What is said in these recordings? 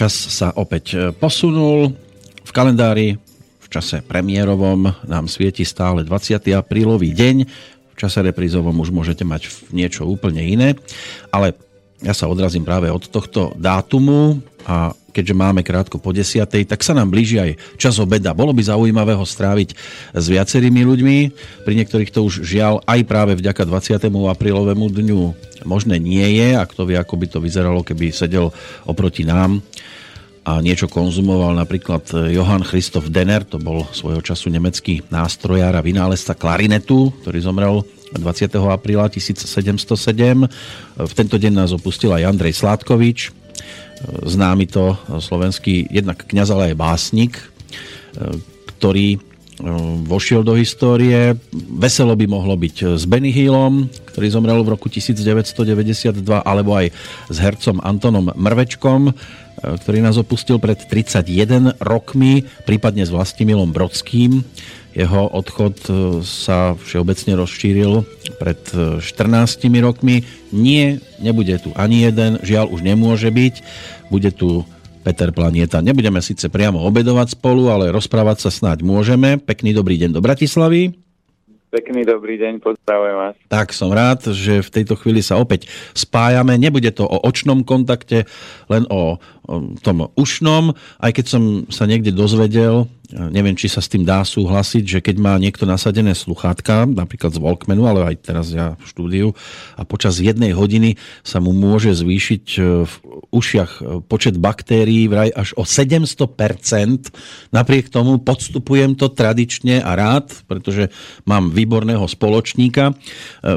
čas sa opäť posunul. V kalendári v čase premiérovom nám svieti stále 20. aprílový deň. V čase reprízovom už môžete mať niečo úplne iné. Ale ja sa odrazím práve od tohto dátumu a keďže máme krátko po desiatej, tak sa nám blíži aj čas obeda. Bolo by zaujímavé ho stráviť s viacerými ľuďmi. Pri niektorých to už žiaľ aj práve vďaka 20. aprílovému dňu možné nie je a kto vie, ako by to vyzeralo, keby sedel oproti nám a niečo konzumoval napríklad Johann Christoph Denner, to bol svojho času nemecký nástrojár a vynálezca klarinetu, ktorý zomrel 20. apríla 1707. V tento deň nás opustil aj Andrej Sládkovič, známy to slovenský jednak kniaz, ale aj básnik, ktorý vošiel do histórie. Veselo by mohlo byť s Benny Hillom, ktorý zomrel v roku 1992, alebo aj s hercom Antonom Mrvečkom, E, ktorý nás opustil pred 31 rokmi, prípadne s Vlastimilom Brodským. Jeho odchod e, sa všeobecne rozšíril pred 14 e, rokmi. Nie, nebude tu ani jeden, žiaľ už nemôže byť. Bude tu Peter Planieta. Nebudeme síce priamo obedovať spolu, ale rozprávať sa snáď môžeme. Pekný dobrý deň do Bratislavy. Pekný dobrý deň, pozdravujem vás. Tak som rád, že v tejto chvíli sa opäť spájame. Nebude to o očnom kontakte, len o, o tom ušnom. Aj keď som sa niekde dozvedel, neviem, či sa s tým dá súhlasiť, že keď má niekto nasadené sluchátka, napríklad z Walkmanu, ale aj teraz ja v štúdiu, a počas jednej hodiny sa mu môže zvýšiť e, v ušiach e, počet baktérií vraj až o 700%. Napriek tomu podstupujem to tradične a rád, pretože mám výborného spoločníka. E,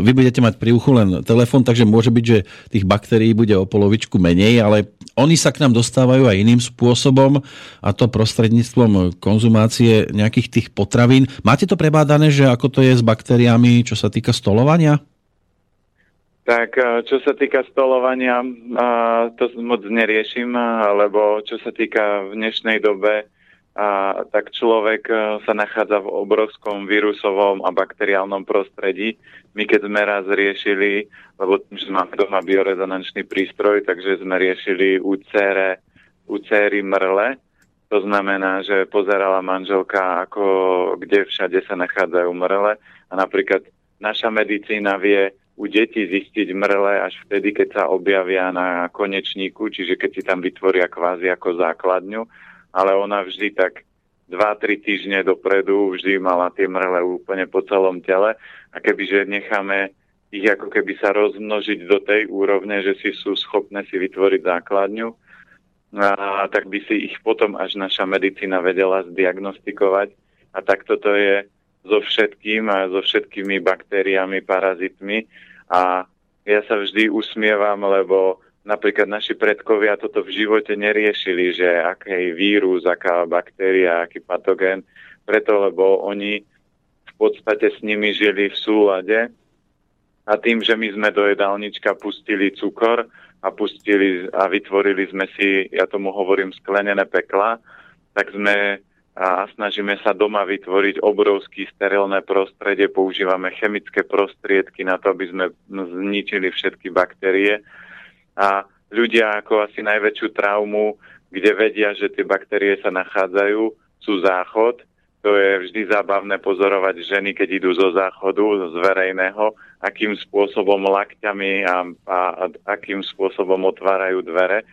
vy budete mať pri uchu len telefon, takže môže byť, že tých baktérií bude o polovičku menej, ale oni sa k nám dostávajú aj iným spôsobom a to prostredníctvom konzumácie nejakých tých potravín. Máte to prebádané, že ako to je s baktériami, čo sa týka stolovania? Tak, čo sa týka stolovania, to moc neriešim, lebo čo sa týka v dnešnej dobe, tak človek sa nachádza v obrovskom vírusovom a bakteriálnom prostredí. My keď sme raz riešili lebo že máme doma biorezonančný prístroj, takže sme riešili u cére, u céry mrle. To znamená, že pozerala manželka, ako, kde všade sa nachádzajú mrle a napríklad naša medicína vie u detí zistiť mrle až vtedy, keď sa objavia na konečníku, čiže keď si tam vytvoria kvázi ako základňu, ale ona vždy tak 2-3 týždne dopredu vždy mala tie mrle úplne po celom tele. A kebyže necháme ich ako keby sa rozmnožiť do tej úrovne, že si sú schopné si vytvoriť základňu, a tak by si ich potom až naša medicína vedela zdiagnostikovať. A tak toto je so všetkým a so všetkými baktériami, parazitmi. A ja sa vždy usmievam, lebo napríklad naši predkovia toto v živote neriešili, že aký vírus, aká baktéria, aký patogén, preto lebo oni v podstate s nimi žili v súlade a tým, že my sme do jedálnička pustili cukor a pustili a vytvorili sme si, ja tomu hovorím, sklenené pekla, tak sme a snažíme sa doma vytvoriť obrovský sterilné prostredie, používame chemické prostriedky na to, aby sme zničili všetky baktérie. A ľudia ako asi najväčšiu traumu, kde vedia, že tie baktérie sa nachádzajú, sú záchod, to je vždy zábavné pozorovať ženy, keď idú zo záchodu, z verejného, akým spôsobom lakťami a, a, a akým spôsobom otvárajú dvere.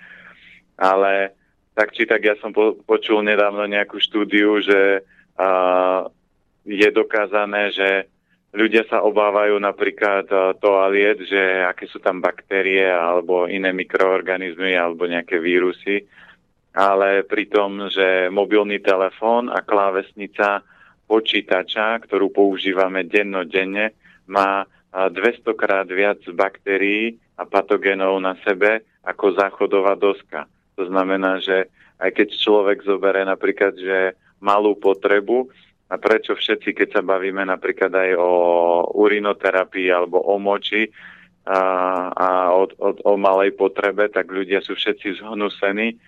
Ale tak či tak ja som po, počul nedávno nejakú štúdiu, že a, je dokázané, že ľudia sa obávajú napríklad toaliet, že aké sú tam baktérie alebo iné mikroorganizmy alebo nejaké vírusy ale pri tom, že mobilný telefón a klávesnica počítača, ktorú používame dennodenne, má 200 krát viac baktérií a patogénov na sebe ako záchodová doska. To znamená, že aj keď človek zoberie napríklad, že malú potrebu, a prečo všetci, keď sa bavíme napríklad aj o urinoterapii alebo o moči a, a o, o, o malej potrebe, tak ľudia sú všetci zhnusení,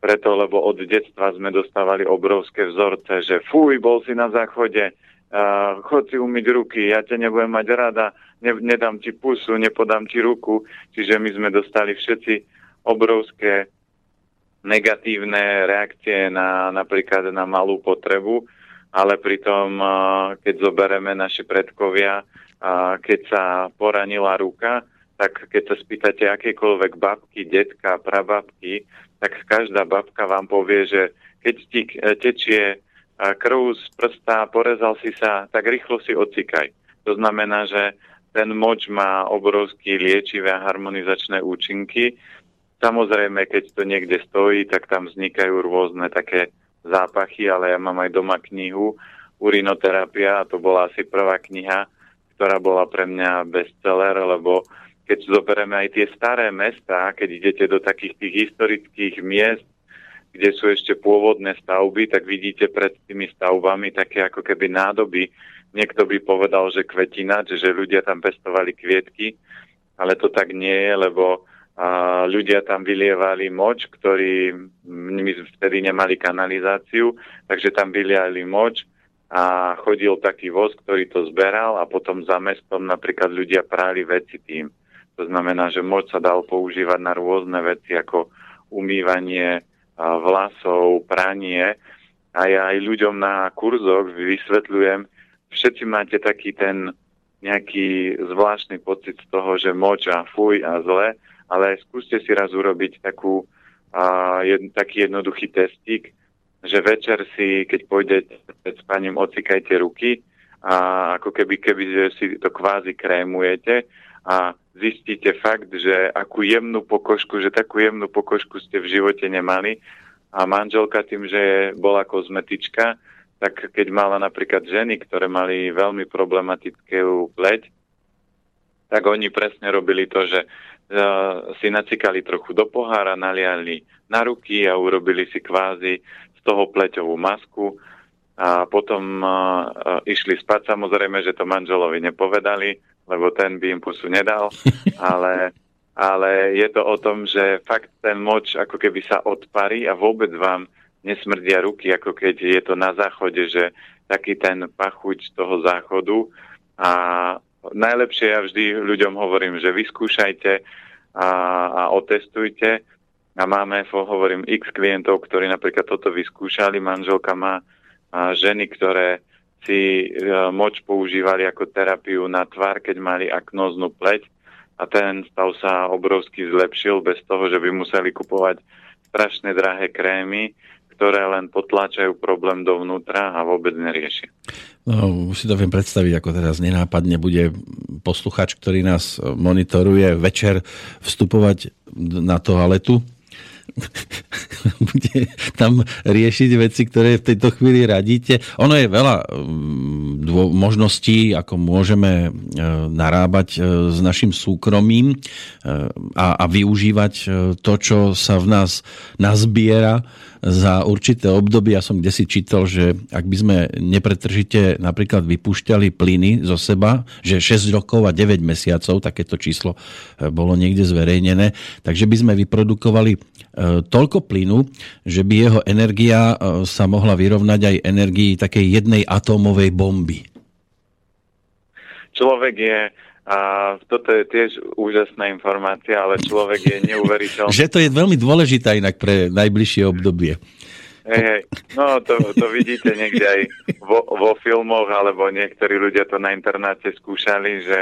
preto, lebo od detstva sme dostávali obrovské vzorce, že fuj, bol si na záchode, uh, chod si umyť ruky, ja ťa nebudem mať rada, ne, nedám ti pusu, nepodám ti ruku. Čiže my sme dostali všetci obrovské negatívne reakcie na napríklad na malú potrebu, ale pritom, keď zoberieme naši predkovia, keď sa poranila ruka, tak keď sa spýtate akékoľvek babky, detka, prababky, tak každá babka vám povie, že keď ti e, tečie krv z prsta, porezal si sa, tak rýchlo si odcikaj. To znamená, že ten moč má obrovský liečivé a harmonizačné účinky. Samozrejme, keď to niekde stojí, tak tam vznikajú rôzne také zápachy, ale ja mám aj doma knihu Urinoterapia a to bola asi prvá kniha, ktorá bola pre mňa bestseller, lebo keď zoberieme aj tie staré mesta, keď idete do takých tých historických miest, kde sú ešte pôvodné stavby, tak vidíte pred tými stavbami také ako keby nádoby. Niekto by povedal, že kvetina, že ľudia tam pestovali kvietky, ale to tak nie je, lebo a ľudia tam vylievali moč, ktorí my vtedy nemali kanalizáciu, takže tam vyliali moč a chodil taký voz, ktorý to zberal a potom za mestom napríklad ľudia práli veci tým. To znamená, že moč sa dal používať na rôzne veci ako umývanie vlasov, pranie. A ja aj ľuďom na kurzoch vysvetľujem, všetci máte taký ten nejaký zvláštny pocit z toho, že moč a fuj a zle, ale skúste si raz urobiť takú, a, jed, taký jednoduchý testík, že večer si, keď pôjdete pred spaním, ocikajte ruky a ako keby, keby si to kvázi krémujete a zistíte fakt, že akú jemnú pokožku, že takú jemnú pokožku ste v živote nemali. A manželka tým, že bola kozmetička, tak keď mala napríklad ženy, ktoré mali veľmi problematickú pleť, tak oni presne robili to, že uh, si nacikali trochu do pohára, naliali na ruky a urobili si kvázi z toho pleťovú masku. A potom uh, uh, išli spať. Samozrejme, že to manželovi nepovedali, lebo ten by im pusu nedal, ale, ale je to o tom, že fakt ten moč ako keby sa odparí a vôbec vám nesmrdia ruky, ako keď je to na záchode, že taký ten pachuť toho záchodu. A najlepšie ja vždy ľuďom hovorím, že vyskúšajte a, a otestujte. A máme, hovorím, x klientov, ktorí napríklad toto vyskúšali, manželka má ženy, ktoré si e, moč používali ako terapiu na tvár, keď mali aknóznu pleť a ten stav sa obrovsky zlepšil bez toho, že by museli kupovať strašne drahé krémy, ktoré len potláčajú problém dovnútra a vôbec neriešia. No, už si to viem predstaviť, ako teraz nenápadne bude posluchač, ktorý nás monitoruje večer vstupovať na toaletu bude tam riešiť veci, ktoré v tejto chvíli radíte. Ono je veľa mm, možností, ako môžeme e, narábať e, s našim súkromím e, a, a využívať to, čo sa v nás nazbiera za určité obdobie. Ja som kde si čítal, že ak by sme nepretržite napríklad vypúšťali plyny zo seba, že 6 rokov a 9 mesiacov, takéto číslo bolo niekde zverejnené, takže by sme vyprodukovali E, toľko plynu, že by jeho energia e, sa mohla vyrovnať aj energii takej jednej atómovej bomby. Človek je a toto je tiež úžasná informácia, ale človek je neuveriteľný. že to je veľmi dôležitá inak pre najbližšie obdobie. Hej, hej. No to, to vidíte niekde aj vo, vo filmoch, alebo niektorí ľudia to na internáte skúšali, že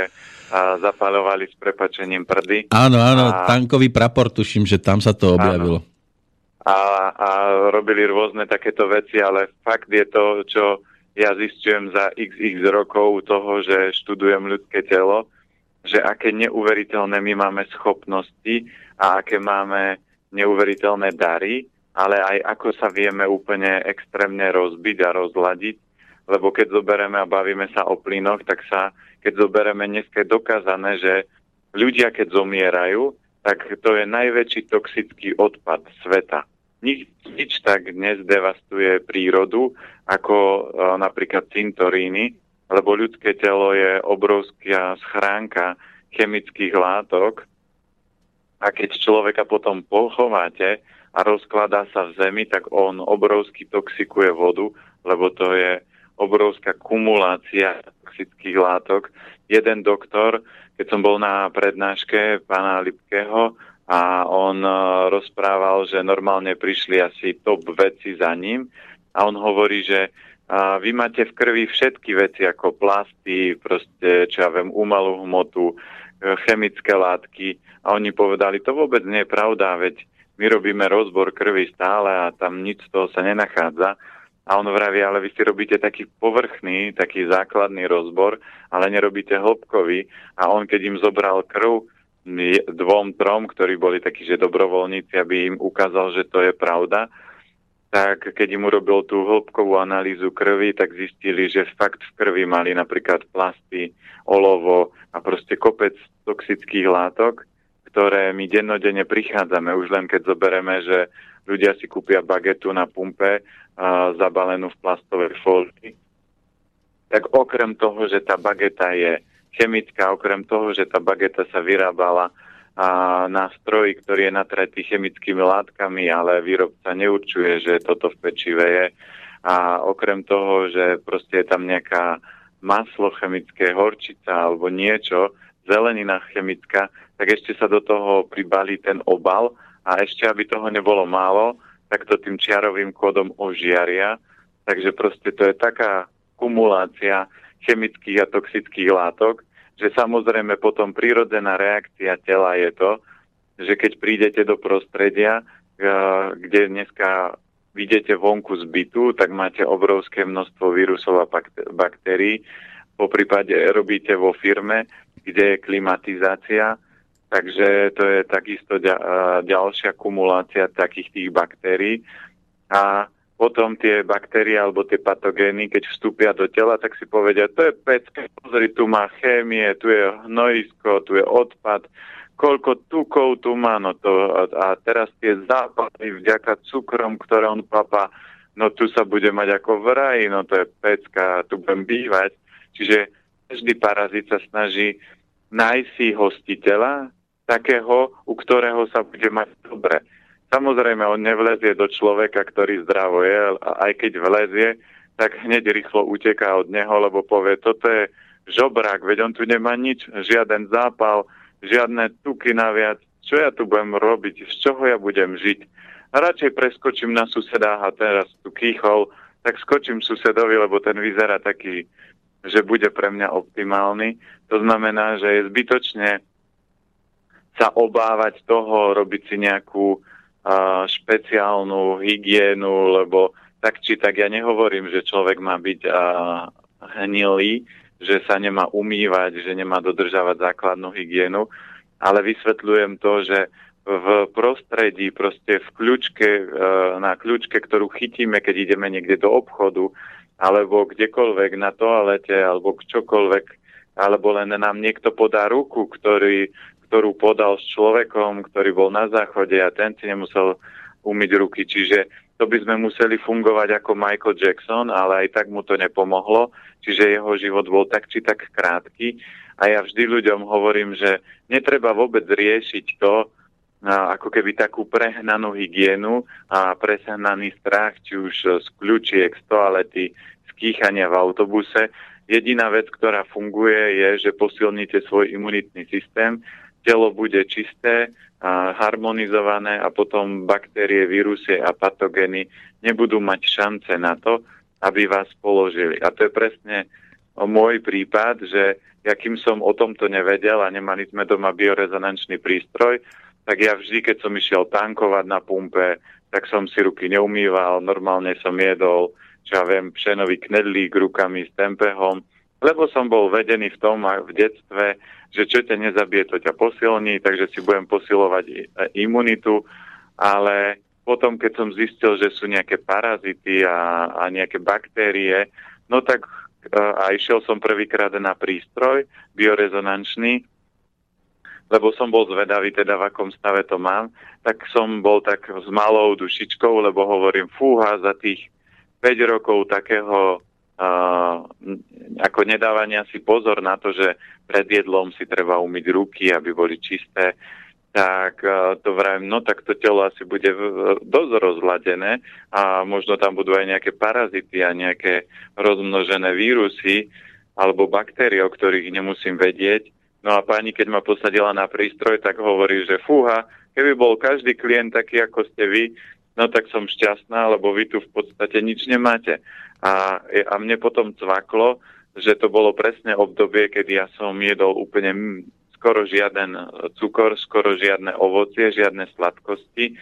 a zapalovali s prepačením prdy. Áno, áno, a... tankový prapor, tuším, že tam sa to objavilo. A, a robili rôzne takéto veci, ale fakt je to, čo ja zistujem za xx rokov toho, že študujem ľudské telo, že aké neuveriteľné my máme schopnosti a aké máme neuveriteľné dary, ale aj ako sa vieme úplne extrémne rozbiť a rozladiť, lebo keď zoberieme a bavíme sa o plynoch, tak sa keď zoberieme, dneska je dokázané, že ľudia, keď zomierajú, tak to je najväčší toxický odpad sveta. Nič, nič tak dnes devastuje prírodu, ako e, napríklad cintoríny, lebo ľudské telo je obrovská schránka chemických látok a keď človeka potom pochováte a rozkladá sa v zemi, tak on obrovsky toxikuje vodu, lebo to je obrovská kumulácia toxických látok. Jeden doktor, keď som bol na prednáške pána Lipkého, a on rozprával, že normálne prišli asi top veci za ním a on hovorí, že a vy máte v krvi všetky veci ako plasty, proste, čo ja viem, umalú hmotu, e, chemické látky a oni povedali, to vôbec nie je pravda, veď my robíme rozbor krvi stále a tam nič z toho sa nenachádza. A on vraví, ale vy si robíte taký povrchný, taký základný rozbor, ale nerobíte hĺbkový. A on, keď im zobral krv dvom, trom, ktorí boli takí, že dobrovoľníci, aby im ukázal, že to je pravda, tak keď im urobil tú hĺbkovú analýzu krvi, tak zistili, že fakt v krvi mali napríklad plasty, olovo a proste kopec toxických látok, ktoré my dennodenne prichádzame. Už len keď zobereme, že ľudia si kúpia bagetu na pumpe a, zabalenú v plastovej folii, tak okrem toho, že tá bageta je chemická, okrem toho, že tá bageta sa vyrábala a nástroj, ktorý je natretý chemickými látkami, ale výrobca neurčuje, že toto v pečive je. A okrem toho, že proste je tam nejaká maslo chemické, horčica alebo niečo, zelenina chemická, tak ešte sa do toho pribalí ten obal a ešte, aby toho nebolo málo, tak to tým čiarovým kódom ožiaria. Takže proste to je taká kumulácia chemických a toxických látok, že samozrejme potom prírodzená reakcia tela je to, že keď prídete do prostredia, kde dneska vidíte vonku z bytu, tak máte obrovské množstvo vírusov a baktérií. Po prípade robíte vo firme, kde je klimatizácia, takže to je takisto ďalšia kumulácia takých tých baktérií. A potom tie baktérie alebo tie patogény, keď vstúpia do tela, tak si povedia, to je pecka, pozri, tu má chémie, tu je hnojisko, tu je odpad, koľko tukov tu má, no to, a, a teraz tie západy vďaka cukrom, ktoré on papá, no tu sa bude mať ako v raji, no to je pecka, tu budem bývať. Čiže každý parazit sa snaží nájsť si hostiteľa, takého, u ktorého sa bude mať dobre. Samozrejme, on nevlezie do človeka, ktorý zdravo je, a aj keď vlezie, tak hneď rýchlo uteká od neho, lebo povie, toto je žobrák, veď on tu nemá nič, žiaden zápal, žiadne tuky naviac, čo ja tu budem robiť, z čoho ja budem žiť. Radšej preskočím na suseda a teraz tu kýchol, tak skočím susedovi, lebo ten vyzerá taký, že bude pre mňa optimálny. To znamená, že je zbytočne sa obávať toho, robiť si nejakú špeciálnu hygienu, lebo tak či tak ja nehovorím, že človek má byť hnilý, že sa nemá umývať, že nemá dodržávať základnú hygienu, ale vysvetľujem to, že v prostredí, proste v kľúčke, e, na kľúčke, ktorú chytíme, keď ideme niekde do obchodu, alebo kdekoľvek na toalete, alebo čokoľvek, alebo len nám niekto podá ruku, ktorý ktorú podal s človekom, ktorý bol na záchode a ten si nemusel umyť ruky. Čiže to by sme museli fungovať ako Michael Jackson, ale aj tak mu to nepomohlo. Čiže jeho život bol tak či tak krátky. A ja vždy ľuďom hovorím, že netreba vôbec riešiť to, ako keby takú prehnanú hygienu a prehnaný strach, či už z kľúčiek, z toalety, z kýchania v autobuse. Jediná vec, ktorá funguje, je, že posilníte svoj imunitný systém, telo bude čisté, a harmonizované a potom baktérie, vírusy a patogény nebudú mať šance na to, aby vás položili. A to je presne môj prípad, že ja kým som o tomto nevedel a nemali sme doma biorezonančný prístroj, tak ja vždy, keď som išiel tankovať na pumpe, tak som si ruky neumýval, normálne som jedol, čo ja viem, pšenový knedlík rukami s tempehom, lebo som bol vedený v tom v detstve, že čo ťa nezabije, to ťa posilní, takže si budem posilovať imunitu, ale potom, keď som zistil, že sú nejaké parazity a, a nejaké baktérie, no tak a išiel som prvýkrát na prístroj biorezonančný, lebo som bol zvedavý teda v akom stave to mám, tak som bol tak s malou dušičkou, lebo hovorím, fúha, za tých 5 rokov takého ako nedávania si pozor na to, že pred jedlom si treba umyť ruky, aby boli čisté, tak to vravím, no tak to telo asi bude dosť rozladené a možno tam budú aj nejaké parazity a nejaké rozmnožené vírusy alebo baktérie, o ktorých nemusím vedieť. No a pani, keď ma posadila na prístroj, tak hovorí, že fúha, Keby bol každý klient taký, ako ste vy, no tak som šťastná, lebo vy tu v podstate nič nemáte. A, a mne potom cvaklo, že to bolo presne obdobie, kedy ja som jedol úplne skoro žiaden cukor, skoro žiadne ovocie, žiadne sladkosti.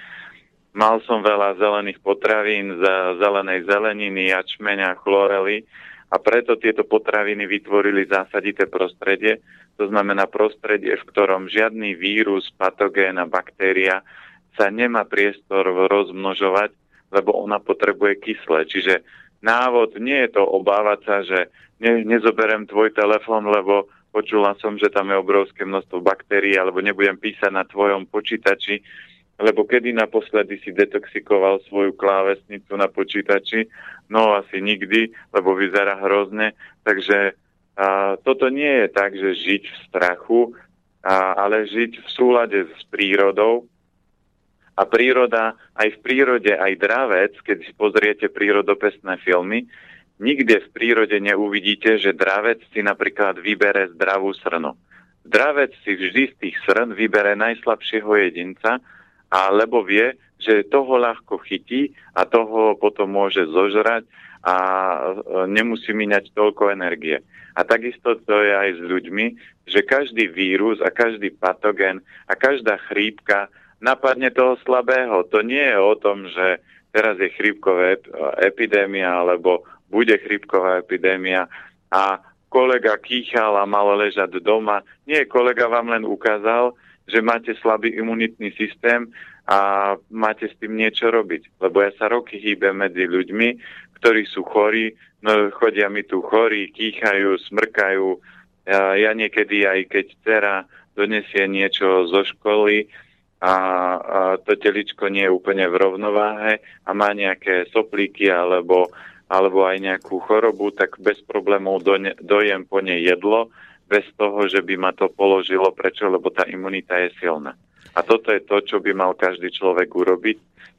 Mal som veľa zelených potravín, zelenej zeleniny, jačmeňa, chlorely a preto tieto potraviny vytvorili zásadité prostredie, to znamená prostredie, v ktorom žiadny vírus, patogén a baktéria sa nemá priestor rozmnožovať, lebo ona potrebuje kyslé. Čiže návod nie je to obávať sa, že ne, nezoberem tvoj telefón, lebo počula som, že tam je obrovské množstvo baktérií, alebo nebudem písať na tvojom počítači, lebo kedy naposledy si detoxikoval svoju klávesnicu na počítači? No asi nikdy, lebo vyzerá hrozne. Takže a, toto nie je tak, že žiť v strachu, a, ale žiť v súlade s prírodou, a príroda, aj v prírode, aj dravec, keď si pozriete prírodopestné filmy, nikde v prírode neuvidíte, že dravec si napríklad vybere zdravú srnu. Dravec si vždy z tých srn vybere najslabšieho jedinca, alebo vie, že toho ľahko chytí a toho potom môže zožrať a e, nemusí míňať toľko energie. A takisto to je aj s ľuďmi, že každý vírus a každý patogén a každá chrípka napadne toho slabého. To nie je o tom, že teraz je chrípková epidémia alebo bude chrípková epidémia a kolega kýchal a mal ležať doma. Nie, kolega vám len ukázal, že máte slabý imunitný systém a máte s tým niečo robiť. Lebo ja sa roky hýbem medzi ľuďmi, ktorí sú chorí, no chodia mi tu chorí, kýchajú, smrkajú. Ja, ja niekedy aj keď dcera donesie niečo zo školy, a, a to teličko nie je úplne v rovnováhe a má nejaké soplíky alebo, alebo aj nejakú chorobu, tak bez problémov do ne, dojem po nej jedlo, bez toho, že by ma to položilo. Prečo? Lebo tá imunita je silná. A toto je to, čo by mal každý človek urobiť,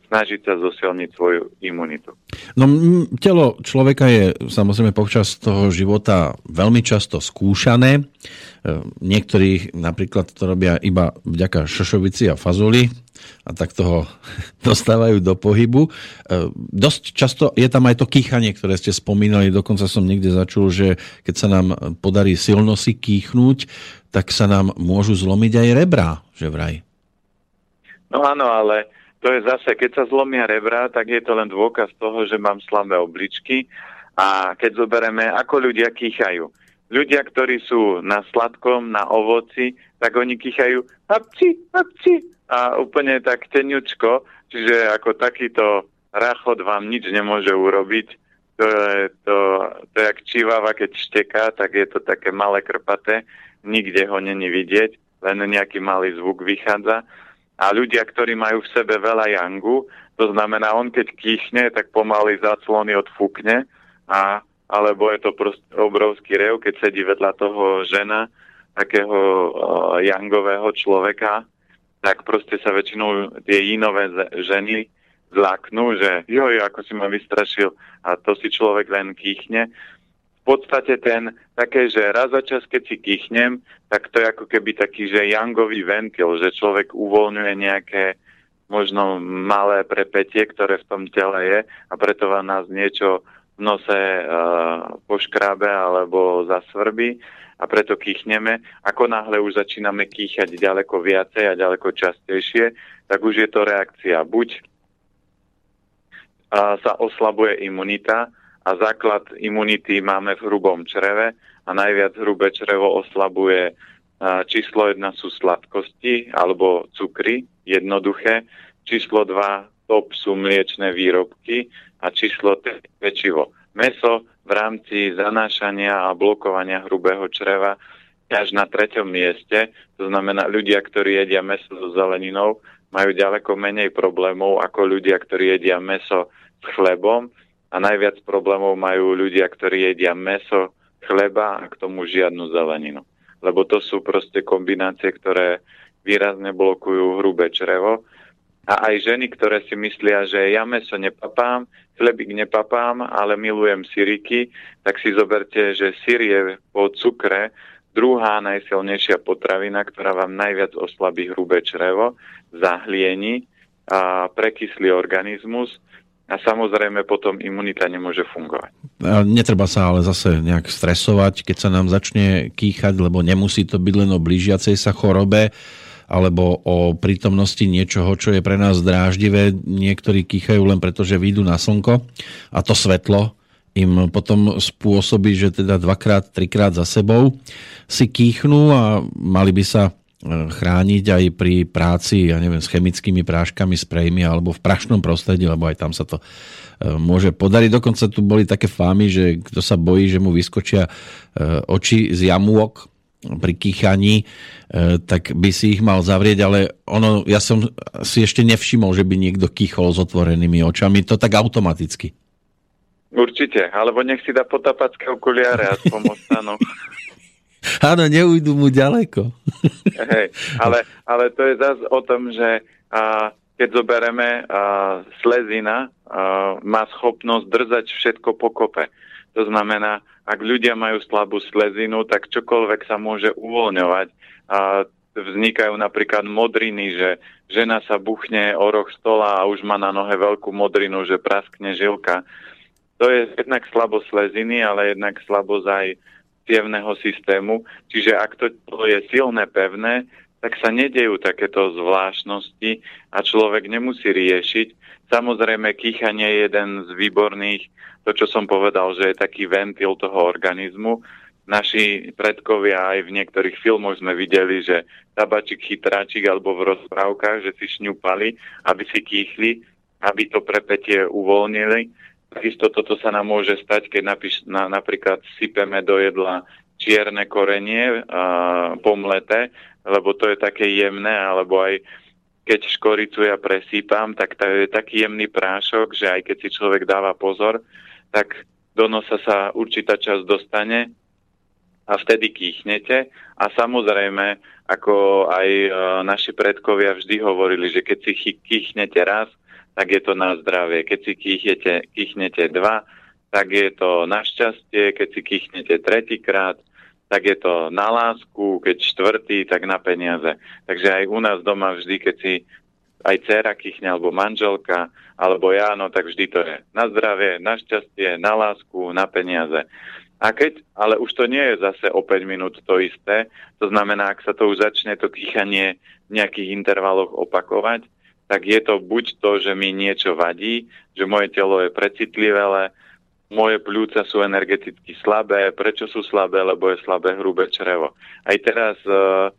snažiť sa zosilniť svoju imunitu. No telo človeka je samozrejme počas toho života veľmi často skúšané. E, niektorí napríklad to robia iba vďaka šošovici a fazuli a tak toho dostávajú do pohybu. E, dosť často je tam aj to kýchanie, ktoré ste spomínali. Dokonca som niekde začul, že keď sa nám podarí silno si kýchnuť, tak sa nám môžu zlomiť aj rebrá, že vraj. No áno, ale to je zase, keď sa zlomia rebra, tak je to len dôkaz toho, že mám slabé obličky a keď zoberieme, ako ľudia kýchajú. Ľudia, ktorí sú na sladkom, na ovoci, tak oni kýchajú apci, apci a úplne tak tenučko, čiže ako takýto rachod vám nič nemôže urobiť. To je, to, to jak čivava, keď šteká, tak je to také malé krpaté, nikde ho není vidieť, len nejaký malý zvuk vychádza. A ľudia, ktorí majú v sebe veľa jangu, to znamená, on keď kýchne, tak pomaly zaclony odfúkne, a, alebo je to proste obrovský rev, keď sedí vedľa toho žena, takého uh, jangového človeka, tak proste sa väčšinou tie inové ženy zláknú, že joj, ako si ma vystrašil a to si človek len kýchne. Podstate ten také, že raz za čas, keď si kýchnem, tak to je ako keby taký, že jangový ventil, že človek uvoľňuje nejaké možno malé prepetie, ktoré v tom tele je a preto vám nás niečo v nose uh, poškrábe alebo zasvrbí a preto kýchneme. Ako náhle už začíname kýchať ďaleko viacej a ďaleko častejšie, tak už je to reakcia. Buď uh, sa oslabuje imunita, a základ imunity máme v hrubom čreve a najviac hrubé črevo oslabuje číslo 1 sú sladkosti alebo cukry, jednoduché. Číslo 2 top sú mliečne výrobky a číslo 3 pečivo. Meso v rámci zanášania a blokovania hrubého čreva až na treťom mieste. To znamená, ľudia, ktorí jedia meso so zeleninou, majú ďaleko menej problémov ako ľudia, ktorí jedia meso s chlebom a najviac problémov majú ľudia, ktorí jedia meso, chleba a k tomu žiadnu zeleninu. Lebo to sú proste kombinácie, ktoré výrazne blokujú hrubé črevo. A aj ženy, ktoré si myslia, že ja meso nepapám, chlebík nepapám, ale milujem syriky, tak si zoberte, že syr je po cukre druhá najsilnejšia potravina, ktorá vám najviac oslabí hrubé črevo, zahlieni, a prekyslí organizmus a samozrejme potom imunita nemôže fungovať. Netreba sa ale zase nejak stresovať, keď sa nám začne kýchať, lebo nemusí to byť len o blížiacej sa chorobe, alebo o prítomnosti niečoho, čo je pre nás dráždivé. Niektorí kýchajú len preto, že vyjdú na slnko a to svetlo im potom spôsobí, že teda dvakrát, trikrát za sebou si kýchnú a mali by sa e, chrániť aj pri práci, ja neviem, s chemickými práškami, sprejmi alebo v prašnom prostredí, lebo aj tam sa to e, môže podariť. Dokonca tu boli také fámy, že kto sa bojí, že mu vyskočia e, oči z jamúok, pri kýchaní, e, tak by si ich mal zavrieť, ale ono, ja som si ešte nevšimol, že by niekto kýchol s otvorenými očami, to tak automaticky. Určite, alebo nech si dá potapacké okuliare aspoň ostanú. Áno, neujdu mu ďaleko. Hej, ale, ale to je zase o tom, že a, keď zoberieme a, slezina, a, má schopnosť držať všetko pokope. To znamená, ak ľudia majú slabú slezinu, tak čokoľvek sa môže uvoľňovať. A vznikajú napríklad modriny, že žena sa buchne o roh stola a už má na nohe veľkú modrinu, že praskne žilka. To je jednak slabosť sleziny, ale jednak slabosť aj cievného systému. Čiže ak to je silné, pevné, tak sa nedejú takéto zvláštnosti a človek nemusí riešiť. Samozrejme, kýchanie je jeden z výborných to, čo som povedal, že je taký ventil toho organizmu. Naši predkovia aj v niektorých filmoch sme videli, že tabačik, chytráčik alebo v rozprávkach, že si šňupali, aby si kýchli, aby to prepetie uvoľnili. Takisto toto sa nám môže stať, keď napíš, na, napríklad sypeme do jedla čierne korenie a, pomleté, lebo to je také jemné, alebo aj keď škoricu ja presýpam, tak to je taký jemný prášok, že aj keď si človek dáva pozor, tak do nosa sa určitá časť dostane a vtedy kýchnete. A samozrejme, ako aj e, naši predkovia vždy hovorili, že keď si kýchnete raz, tak je to na zdravie. Keď si kýchnete, kýchnete dva, tak je to na šťastie. Keď si kýchnete tretíkrát, tak je to na lásku. Keď štvrtý, tak na peniaze. Takže aj u nás doma vždy, keď si aj dcera kýchne, alebo manželka, alebo ja, no tak vždy to je na zdravie, na šťastie, na lásku, na peniaze. A keď, ale už to nie je zase o 5 minút to isté, to znamená, ak sa to už začne to kýchanie v nejakých intervaloch opakovať, tak je to buď to, že mi niečo vadí, že moje telo je precitlivé, moje pľúca sú energeticky slabé. Prečo sú slabé? Lebo je slabé hrubé črevo. Aj teraz uh,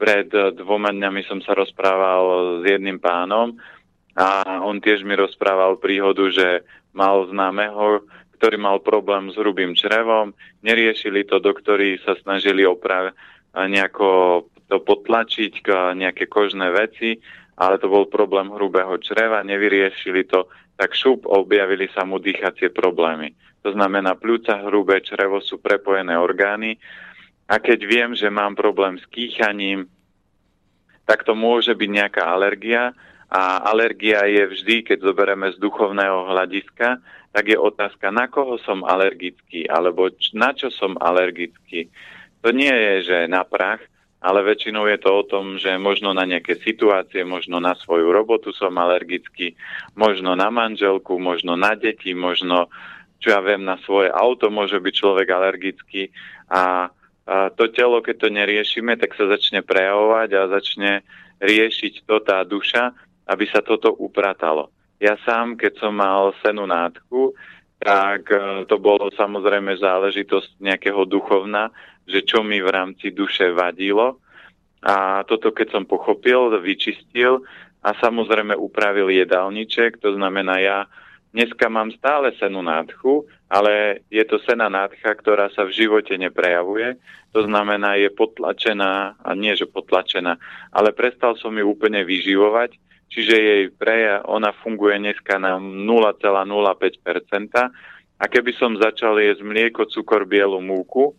pred dvoma dňami som sa rozprával s jedným pánom a on tiež mi rozprával príhodu, že mal známeho, ktorý mal problém s hrubým črevom, neriešili to, doktori sa snažili opraviť nejako to potlačiť, nejaké kožné veci, ale to bol problém hrubého čreva, nevyriešili to, tak šup objavili sa mu dýchacie problémy. To znamená, pľúca, hrubé črevo sú prepojené orgány a keď viem, že mám problém s kýchaním, tak to môže byť nejaká alergia. A alergia je vždy, keď zoberieme z duchovného hľadiska, tak je otázka, na koho som alergický, alebo na čo som alergický. To nie je, že na prach, ale väčšinou je to o tom, že možno na nejaké situácie, možno na svoju robotu som alergický, možno na manželku, možno na deti, možno, čo ja viem, na svoje auto môže byť človek alergický a a to telo, keď to neriešime, tak sa začne prejavovať a začne riešiť to tá duša, aby sa toto upratalo. Ja sám, keď som mal senú nádchu, tak e, to bolo samozrejme záležitosť nejakého duchovna, že čo mi v rámci duše vadilo. A toto, keď som pochopil, vyčistil a samozrejme upravil jedálniček, to znamená, ja dneska mám stále senú nádchu, ale je to sena nádcha, ktorá sa v živote neprejavuje. To znamená, je potlačená, a nie že potlačená, ale prestal som ju úplne vyživovať, čiže jej preja, ona funguje dneska na 0,05%. A keby som začal jesť mlieko, cukor, bielu múku,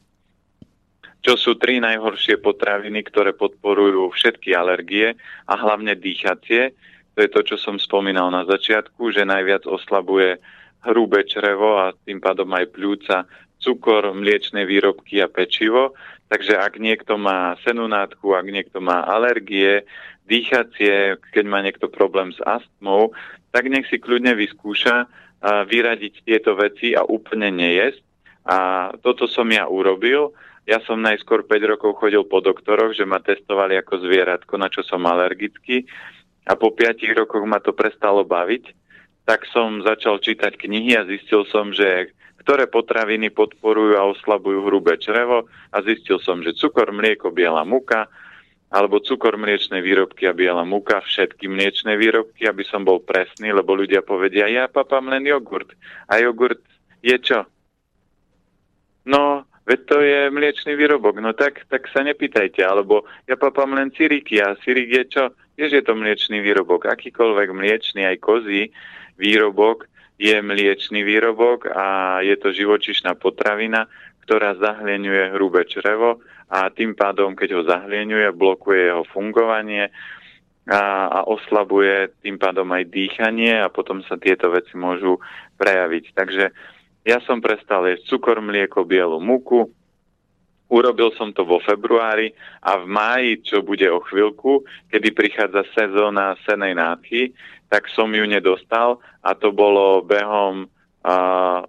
čo sú tri najhoršie potraviny, ktoré podporujú všetky alergie a hlavne dýchacie, to je to, čo som spomínal na začiatku, že najviac oslabuje hrubé črevo a tým pádom aj pľúca, cukor, mliečne výrobky a pečivo, Takže ak niekto má senunátku, ak niekto má alergie, dýchacie, keď má niekto problém s astmou, tak nech si kľudne vyskúša vyradiť tieto veci a úplne nejesť. A toto som ja urobil. Ja som najskôr 5 rokov chodil po doktoroch, že ma testovali ako zvieratko, na čo som alergický. A po 5 rokoch ma to prestalo baviť. Tak som začal čítať knihy a zistil som, že ktoré potraviny podporujú a oslabujú hrubé črevo a zistil som, že cukor, mlieko, biela muka, alebo cukor, mliečne výrobky a biela muka, všetky mliečne výrobky, aby som bol presný, lebo ľudia povedia, ja papám len jogurt. A jogurt je čo? No, veď to je mliečný výrobok. No tak, tak sa nepýtajte. Alebo ja papám len ciriky a cirik je čo? Tiež je to mliečný výrobok. Akýkoľvek mliečný, aj kozí výrobok je mliečný výrobok a je to živočišná potravina, ktorá zahlieňuje hrubé črevo a tým pádom, keď ho zahlieňuje, blokuje jeho fungovanie a, a oslabuje tým pádom aj dýchanie a potom sa tieto veci môžu prejaviť. Takže ja som prestal jesť cukor, mlieko, bielu múku, Urobil som to vo februári a v máji, čo bude o chvíľku, kedy prichádza sezóna senej nádchy, tak som ju nedostal a to bolo behom a,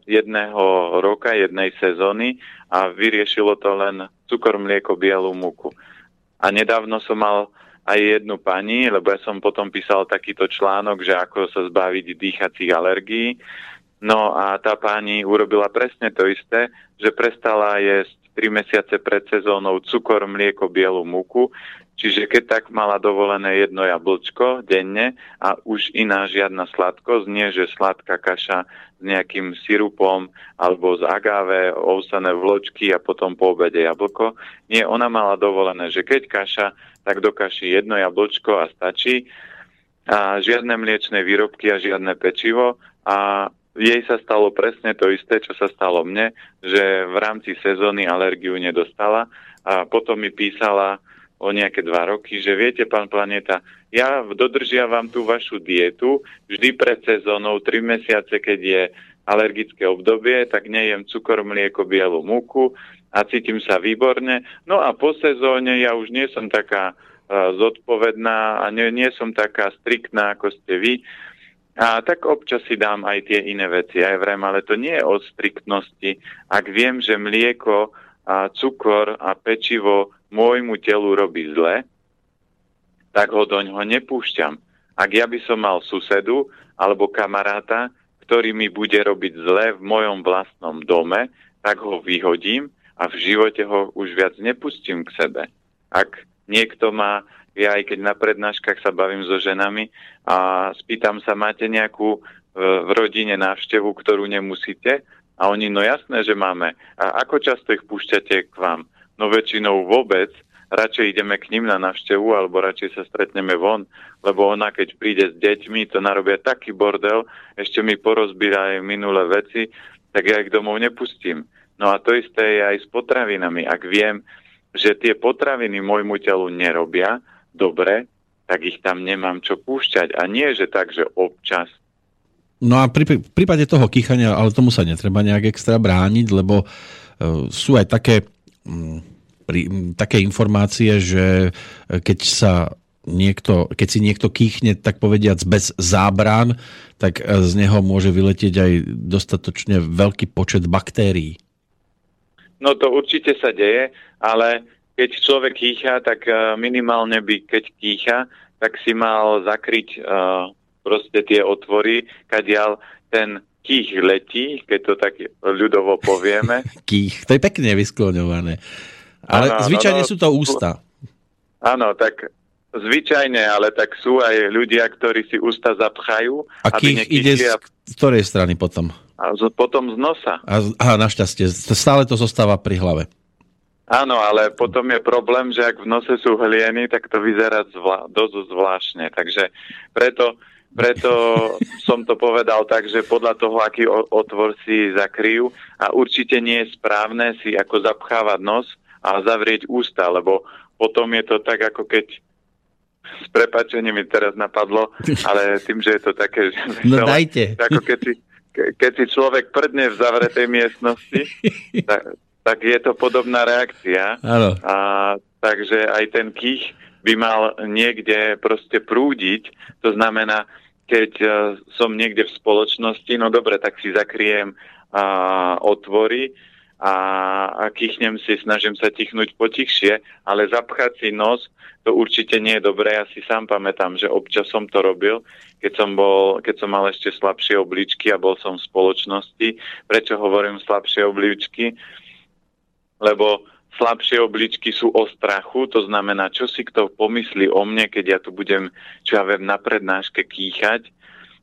jedného roka, jednej sezóny a vyriešilo to len cukor, mlieko, bielu múku. A nedávno som mal aj jednu pani, lebo ja som potom písal takýto článok, že ako sa zbaviť dýchacích alergií. No a tá pani urobila presne to isté, že prestala jesť 3 mesiace pred sezónou cukor, mlieko, bielu múku. Čiže keď tak mala dovolené jedno jablčko denne a už iná žiadna sladkosť, nie že sladká kaša s nejakým sirupom alebo z agave, ovsané vločky a potom po obede jablko. Nie, ona mala dovolené, že keď kaša, tak do kaši jedno jablčko a stačí. A žiadne mliečne výrobky a žiadne pečivo a jej sa stalo presne to isté, čo sa stalo mne, že v rámci sezóny alergiu nedostala a potom mi písala o nejaké dva roky, že viete, pán Planeta, ja dodržiavam tú vašu dietu vždy pred sezónou, tri mesiace, keď je alergické obdobie, tak nejem cukor, mlieko, bielu múku a cítim sa výborne. No a po sezóne ja už nie som taká uh, zodpovedná a nie, nie som taká striktná, ako ste vy a tak občas si dám aj tie iné veci. Aj vrem, ale to nie je o striktnosti. Ak viem, že mlieko a cukor a pečivo môjmu telu robí zle, tak ho doň ho nepúšťam. Ak ja by som mal susedu alebo kamaráta, ktorý mi bude robiť zle v mojom vlastnom dome, tak ho vyhodím a v živote ho už viac nepustím k sebe. Ak niekto má ja aj keď na prednáškach sa bavím so ženami a spýtam sa, máte nejakú e, v rodine návštevu, ktorú nemusíte? A oni, no jasné, že máme. A ako často ich púšťate k vám? No väčšinou vôbec. Radšej ideme k ním na návštevu, alebo radšej sa stretneme von, lebo ona, keď príde s deťmi, to narobia taký bordel, ešte mi porozbíra aj minulé veci, tak ja ich domov nepustím. No a to isté je aj s potravinami. Ak viem, že tie potraviny môjmu telu nerobia, dobre, tak ich tam nemám čo púšťať. A nie, že tak, že občas. No a pri, v prípade toho kýchania, ale tomu sa netreba nejak extra brániť, lebo uh, sú aj také, um, pri, um, také informácie, že uh, keď sa niekto, keď si niekto kýchne, tak povediac bez zábran, tak uh, z neho môže vyletieť aj dostatočne veľký počet baktérií. No to určite sa deje, ale keď človek kýcha, tak eh, minimálne by, keď kýcha, tak si mal zakryť uh, proste tie otvory, kadiaľ ten kých letí, keď to tak ľudovo povieme. kých, to je pekne vyskloňované. Ale ano, zvyčajne no, sú to ústa. Áno, tak zvyčajne, ale tak sú aj ľudia, ktorí si ústa zapchajú. A kých ide z, z ktorej strany potom? A z, potom z nosa. A, aha, našťastie. Stále to zostáva pri hlave. Áno, ale potom je problém, že ak v nose sú hlieny, tak to vyzerá zvla- dosť zvláštne. Takže preto, preto som to povedal tak, že podľa toho, aký otvor si zakryjú a určite nie je správne si ako zapchávať nos a zavrieť ústa, lebo potom je to tak, ako keď s prepačením mi teraz napadlo, ale tým, že je to také... No dajte. Ako keď si, keď si človek prdne v zavretej miestnosti, tak, tak je to podobná reakcia. Áno. A, takže aj ten kých by mal niekde proste prúdiť. To znamená, keď e, som niekde v spoločnosti, no dobre, tak si zakriem a otvory a, a kichnem si, snažím sa tichnúť potichšie, ale zapchať si nos, to určite nie je dobré. Ja si sám pamätám, že občas som to robil, keď som, bol, keď som mal ešte slabšie obličky a bol som v spoločnosti. Prečo hovorím slabšie obličky? lebo slabšie obličky sú o strachu, to znamená, čo si kto pomyslí o mne, keď ja tu budem, čo ja viem, na prednáške kýchať.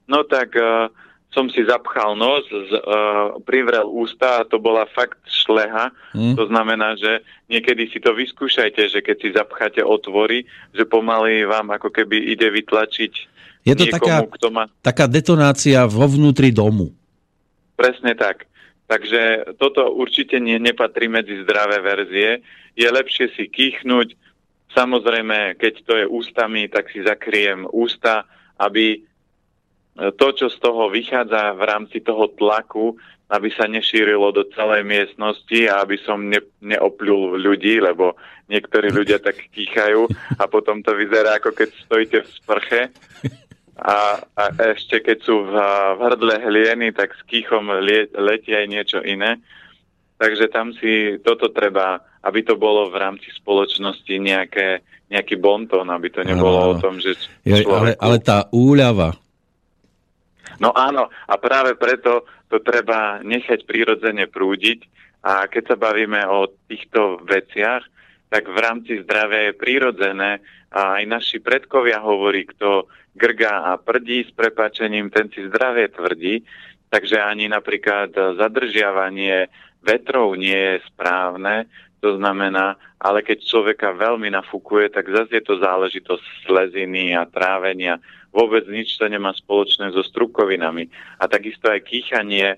No tak uh, som si zapchal nos, z, uh, privrel ústa a to bola fakt šleha. Mm. To znamená, že niekedy si to vyskúšajte, že keď si zapcháte otvory, že pomaly vám ako keby ide vytlačiť Je to niekomu, taká, kto má... taká detonácia vo vnútri domu. Presne tak. Takže toto určite nie, nepatrí medzi zdravé verzie. Je lepšie si kýchnuť. Samozrejme, keď to je ústami, tak si zakriem ústa, aby e, to, čo z toho vychádza v rámci toho tlaku, aby sa nešírilo do celej miestnosti a aby som ne, neopľul ľudí, lebo niektorí ľudia tak kýchajú a potom to vyzerá, ako keď stojíte v sprche. A, a ešte keď sú v, v hrdle hlieny, tak s kýchom lie, aj niečo iné. Takže tam si toto treba, aby to bolo v rámci spoločnosti nejaké, nejaký bontón, aby to nebolo áno, o tom, že... Joj, človeku... ale, ale tá úľava. No áno, a práve preto to treba nechať prirodzene prúdiť a keď sa bavíme o týchto veciach, tak v rámci zdravia je prirodzené a aj naši predkovia hovorí, kto grgá a prdí s prepačením, ten si zdravie tvrdí, takže ani napríklad zadržiavanie vetrov nie je správne, to znamená, ale keď človeka veľmi nafúkuje, tak zase je to záležitosť sleziny a trávenia. Vôbec nič to nemá spoločné so strukovinami. A takisto aj kýchanie,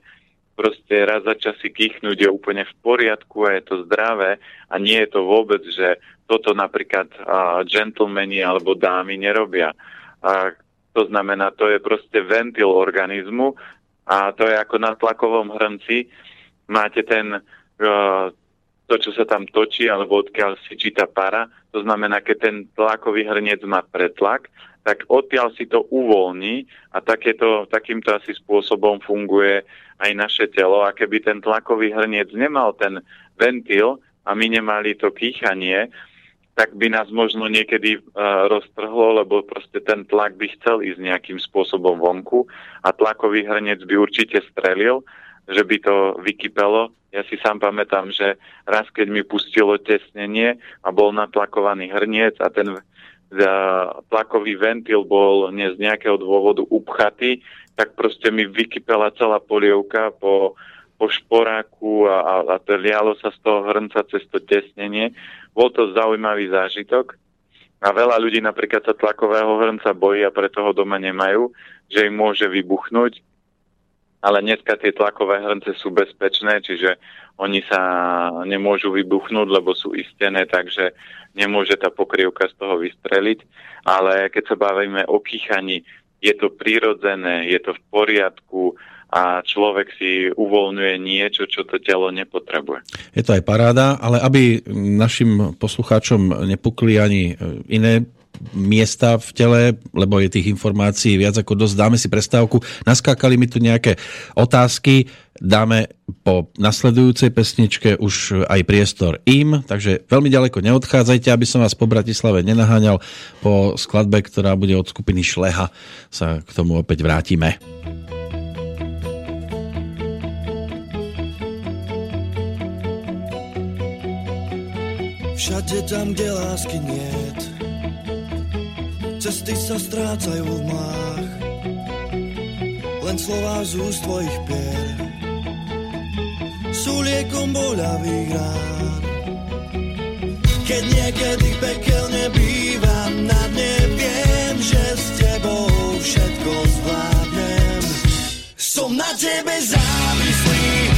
proste raz za čas kýchnuť je úplne v poriadku a je to zdravé a nie je to vôbec, že toto napríklad uh, džentlmeni alebo dámy nerobia. A to znamená, to je proste ventil organizmu a to je ako na tlakovom hrnci. Máte ten, eh, to, čo sa tam točí, alebo odkiaľ si číta para, to znamená, keď ten tlakový hrniec má pretlak, tak odtiaľ si to uvoľní a takéto, takýmto asi spôsobom funguje aj naše telo. A keby ten tlakový hrniec nemal ten ventil a my nemali to kýchanie, tak by nás možno niekedy uh, roztrhlo, lebo proste ten tlak by chcel ísť nejakým spôsobom vonku a tlakový hrnec by určite strelil, že by to vykypelo. Ja si sám pamätám, že raz, keď mi pustilo tesnenie a bol natlakovaný hrniec a ten uh, tlakový ventil bol ne z nejakého dôvodu upchatý, tak proste mi vykypela celá polievka po po šporáku a, a, a lialo sa z toho hrnca cez to tesnenie bol to zaujímavý zážitok a veľa ľudí napríklad sa tlakového hrnca bojí a preto ho doma nemajú, že im môže vybuchnúť. Ale dneska tie tlakové hrnce sú bezpečné, čiže oni sa nemôžu vybuchnúť, lebo sú istené, takže nemôže tá pokrievka z toho vystreliť. Ale keď sa bavíme o kýchaní, je to prirodzené, je to v poriadku, a človek si uvoľňuje niečo, čo to telo nepotrebuje. Je to aj paráda, ale aby našim poslucháčom nepukli ani e, iné miesta v tele, lebo je tých informácií viac ako dosť. Dáme si prestávku. Naskákali mi tu nejaké otázky. Dáme po nasledujúcej pesničke už aj priestor im, takže veľmi ďaleko neodchádzajte, aby som vás po Bratislave nenaháňal. Po skladbe, ktorá bude od skupiny Šleha, sa k tomu opäť vrátime. Všade tam, kde lásky niet. Cesty sa strácajú v mách Len slová z úst tvojich pier. Sú liekom boľavých rán Keď niekedy pekel bývam Na dne viem, že s tebou všetko zvládnem. Som na tebe závislý.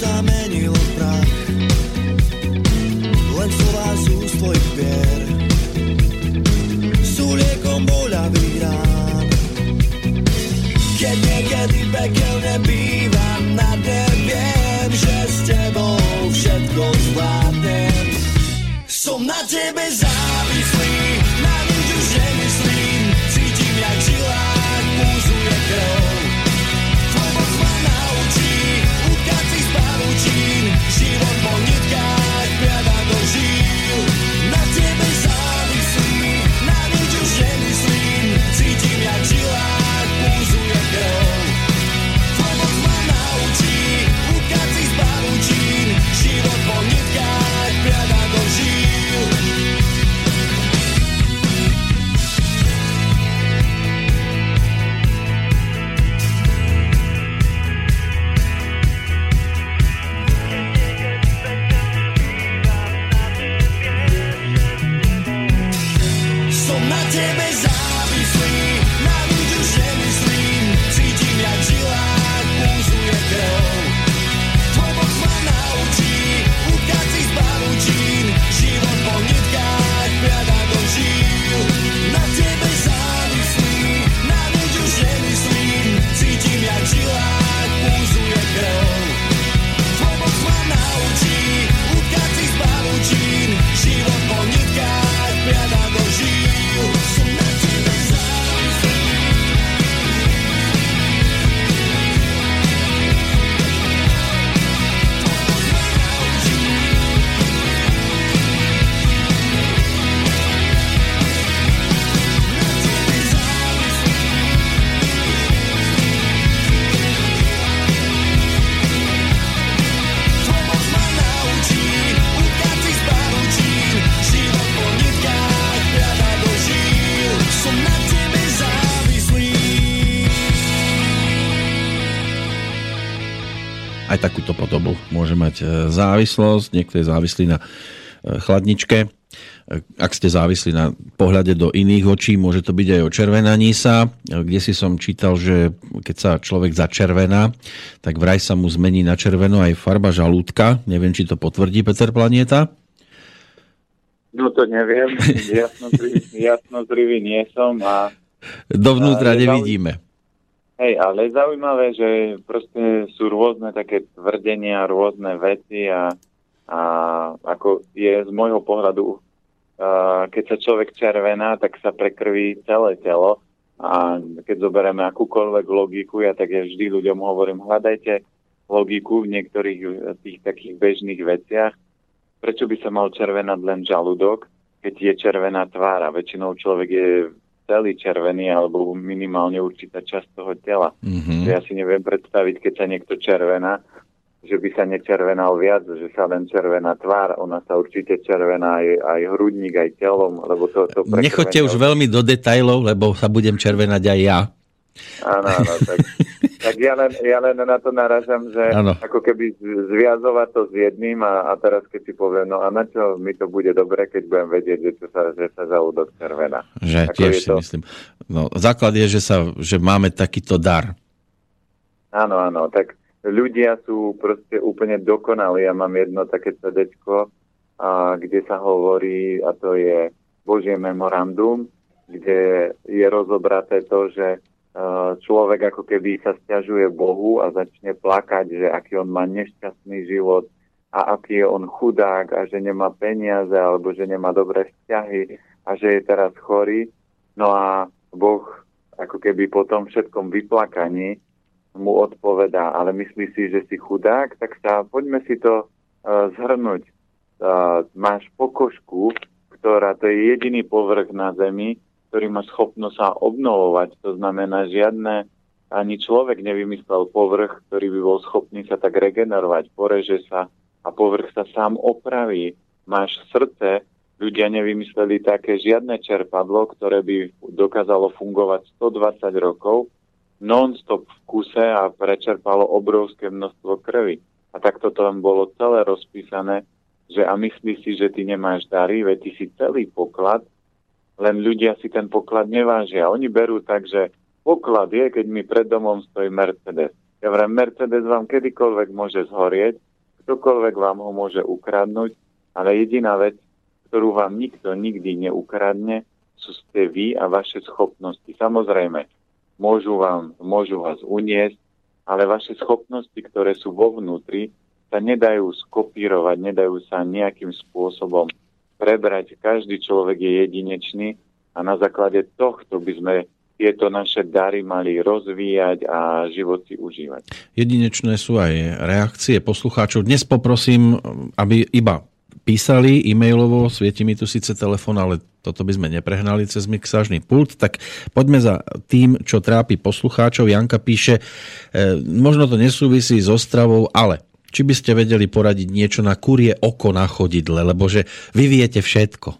zamenil v prach. Len slova z úst tvojich pier Sú liekom boľavých rán. Keď niekedy pekel nebývam na tebe že s tebou všetko zvládnem. Som na tebe závislý. Mať závislosť, niekto je závislý na e, chladničke. E, ak ste závislí na pohľade do iných očí, môže to byť aj o červenaní sa. E, kde si som čítal, že keď sa človek začervená, tak vraj sa mu zmení na červeno aj farba žalúdka. Neviem, či to potvrdí Peter Planieta. No to neviem. Jasno zrivý nie som a Dovnútra nevidíme. Hej, ale je zaujímavé, že proste sú rôzne také tvrdenia, rôzne veci a, a ako je z môjho pohľadu, a keď sa človek červená, tak sa prekrví celé telo a keď zoberieme akúkoľvek logiku, ja tak ja vždy ľuďom hovorím, hľadajte logiku v niektorých tých takých bežných veciach. Prečo by sa mal červenať len žalúdok, keď je červená tvára? Väčšinou človek je celý červený alebo minimálne určitá časť toho tela. Mm-hmm. Ja si neviem predstaviť, keď sa niekto červená, že by sa nečervenal viac, že sa len červená tvár, ona sa určite červená aj, aj hrudník, aj telom, lebo to... to Nechoďte už veľmi do detajlov, lebo sa budem červenať aj ja. Áno, áno, tak, tak ja, len, ja len na to naražam, že ano. ako keby zviazovať to s jedným a, a teraz keď si poviem, no a na čo mi to bude dobre, keď budem vedieť, že, to sa, že sa žalúdok červená. Že ako tiež si to... myslím. No, základ je, že, sa, že máme takýto dar. Áno, áno, tak ľudia sú proste úplne dokonalí. Ja mám jedno také CD, kde sa hovorí, a to je Božie memorandum, kde je rozobraté to, že človek ako keby sa stiažuje Bohu a začne plakať, že aký on má nešťastný život a aký je on chudák a že nemá peniaze alebo že nemá dobré vzťahy a že je teraz chorý. No a Boh ako keby po tom všetkom vyplakaní mu odpovedá, ale myslí si, že si chudák, tak sa poďme si to uh, zhrnúť. Uh, máš pokožku, ktorá to je jediný povrch na zemi, ktorý má schopnosť sa obnovovať. To znamená, žiadne ani človek nevymyslel povrch, ktorý by bol schopný sa tak regenerovať. Poreže sa a povrch sa sám opraví. Máš srdce, ľudia nevymysleli také žiadne čerpadlo, ktoré by dokázalo fungovať 120 rokov non-stop v kuse a prečerpalo obrovské množstvo krvi. A takto to tam bolo celé rozpísané, že a myslíš si, že ty nemáš dary, veď ty si celý poklad, len ľudia si ten poklad nevážia. Oni berú tak, že poklad je, keď mi pred domom stojí Mercedes. Ja vrem, Mercedes vám kedykoľvek môže zhorieť, ktokoľvek vám ho môže ukradnúť, ale jediná vec, ktorú vám nikto nikdy neukradne, sú ste vy a vaše schopnosti. Samozrejme, môžu, vám, môžu vás uniesť, ale vaše schopnosti, ktoré sú vo vnútri, sa nedajú skopírovať, nedajú sa nejakým spôsobom prebrať. Každý človek je jedinečný a na základe tohto by sme tieto naše dary mali rozvíjať a život si užívať. Jedinečné sú aj reakcie poslucháčov. Dnes poprosím, aby iba písali e-mailovo, svieti mi tu síce telefon, ale toto by sme neprehnali cez mixážny pult, tak poďme za tým, čo trápi poslucháčov. Janka píše, e, možno to nesúvisí s Ostravou, ale či by ste vedeli poradiť niečo na kurie oko na chodidle, lebo že vy viete všetko.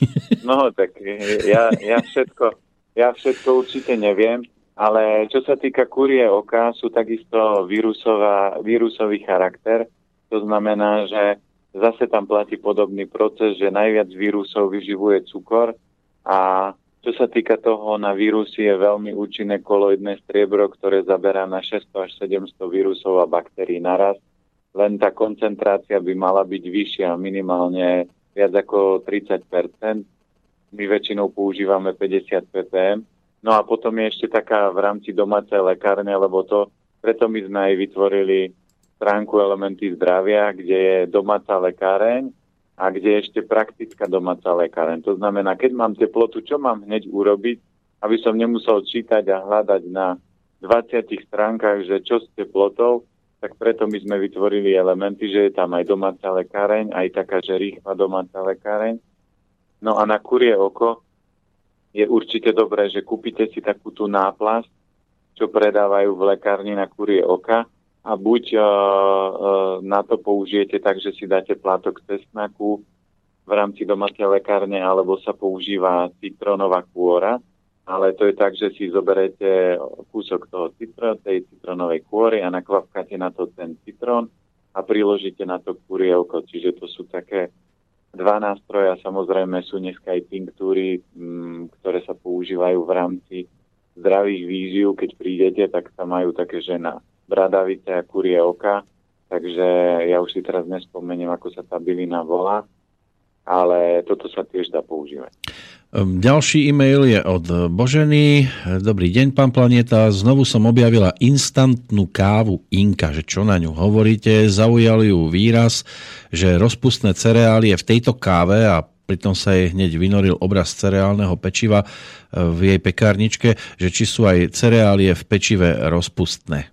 No, tak ja, ja všetko, ja všetko určite neviem, ale čo sa týka kurie oka, sú takisto vírusová, vírusový charakter. To znamená, že zase tam platí podobný proces, že najviac vírusov vyživuje cukor a čo sa týka toho, na vírusy je veľmi účinné koloidné striebro, ktoré zaberá na 600 až 700 vírusov a baktérií naraz. Len tá koncentrácia by mala byť vyššia, minimálne viac ako 30% my väčšinou používame 50 ppm. No a potom je ešte taká v rámci domácej lekárne, lebo to, preto my sme aj vytvorili stránku Elementy zdravia, kde je domáca lekáreň a kde je ešte praktická domáca lekáreň. To znamená, keď mám teplotu, čo mám hneď urobiť, aby som nemusel čítať a hľadať na 20 stránkach, že čo s teplotou, tak preto my sme vytvorili elementy, že je tam aj domáca lekáreň, aj taká, že rýchla domáca lekáreň. No a na kurie oko je určite dobré, že kúpite si takú tú náplast, čo predávajú v lekárni na kurie oka a buď uh, uh, na to použijete tak, že si dáte plátok cestnaku v rámci domácej lekárne, alebo sa používa citronová kôra, ale to je tak, že si zoberete kúsok toho citro, tej citronovej kôry a nakvapkáte na to ten citrón a priložíte na to kurie oko. Čiže to sú také dva nástroje a samozrejme sú dneska aj tinktúry, m, mm, ktoré sa používajú v rámci zdravých víziu. Keď prídete, tak tam majú také, že na bradavice a kurie oka, takže ja už si teraz nespomeniem, ako sa tá bylina volá, ale toto sa tiež dá používať. Ehm, ďalší e-mail je od Boženy. Dobrý deň, pán Planeta. Znovu som objavila instantnú kávu Inka. Že čo na ňu hovoríte? Zaujal ju výraz, že rozpustné cereálie v tejto káve a pritom sa jej hneď vynoril obraz cereálneho pečiva eh, v jej pekárničke, že či sú aj cereálie v pečive rozpustné.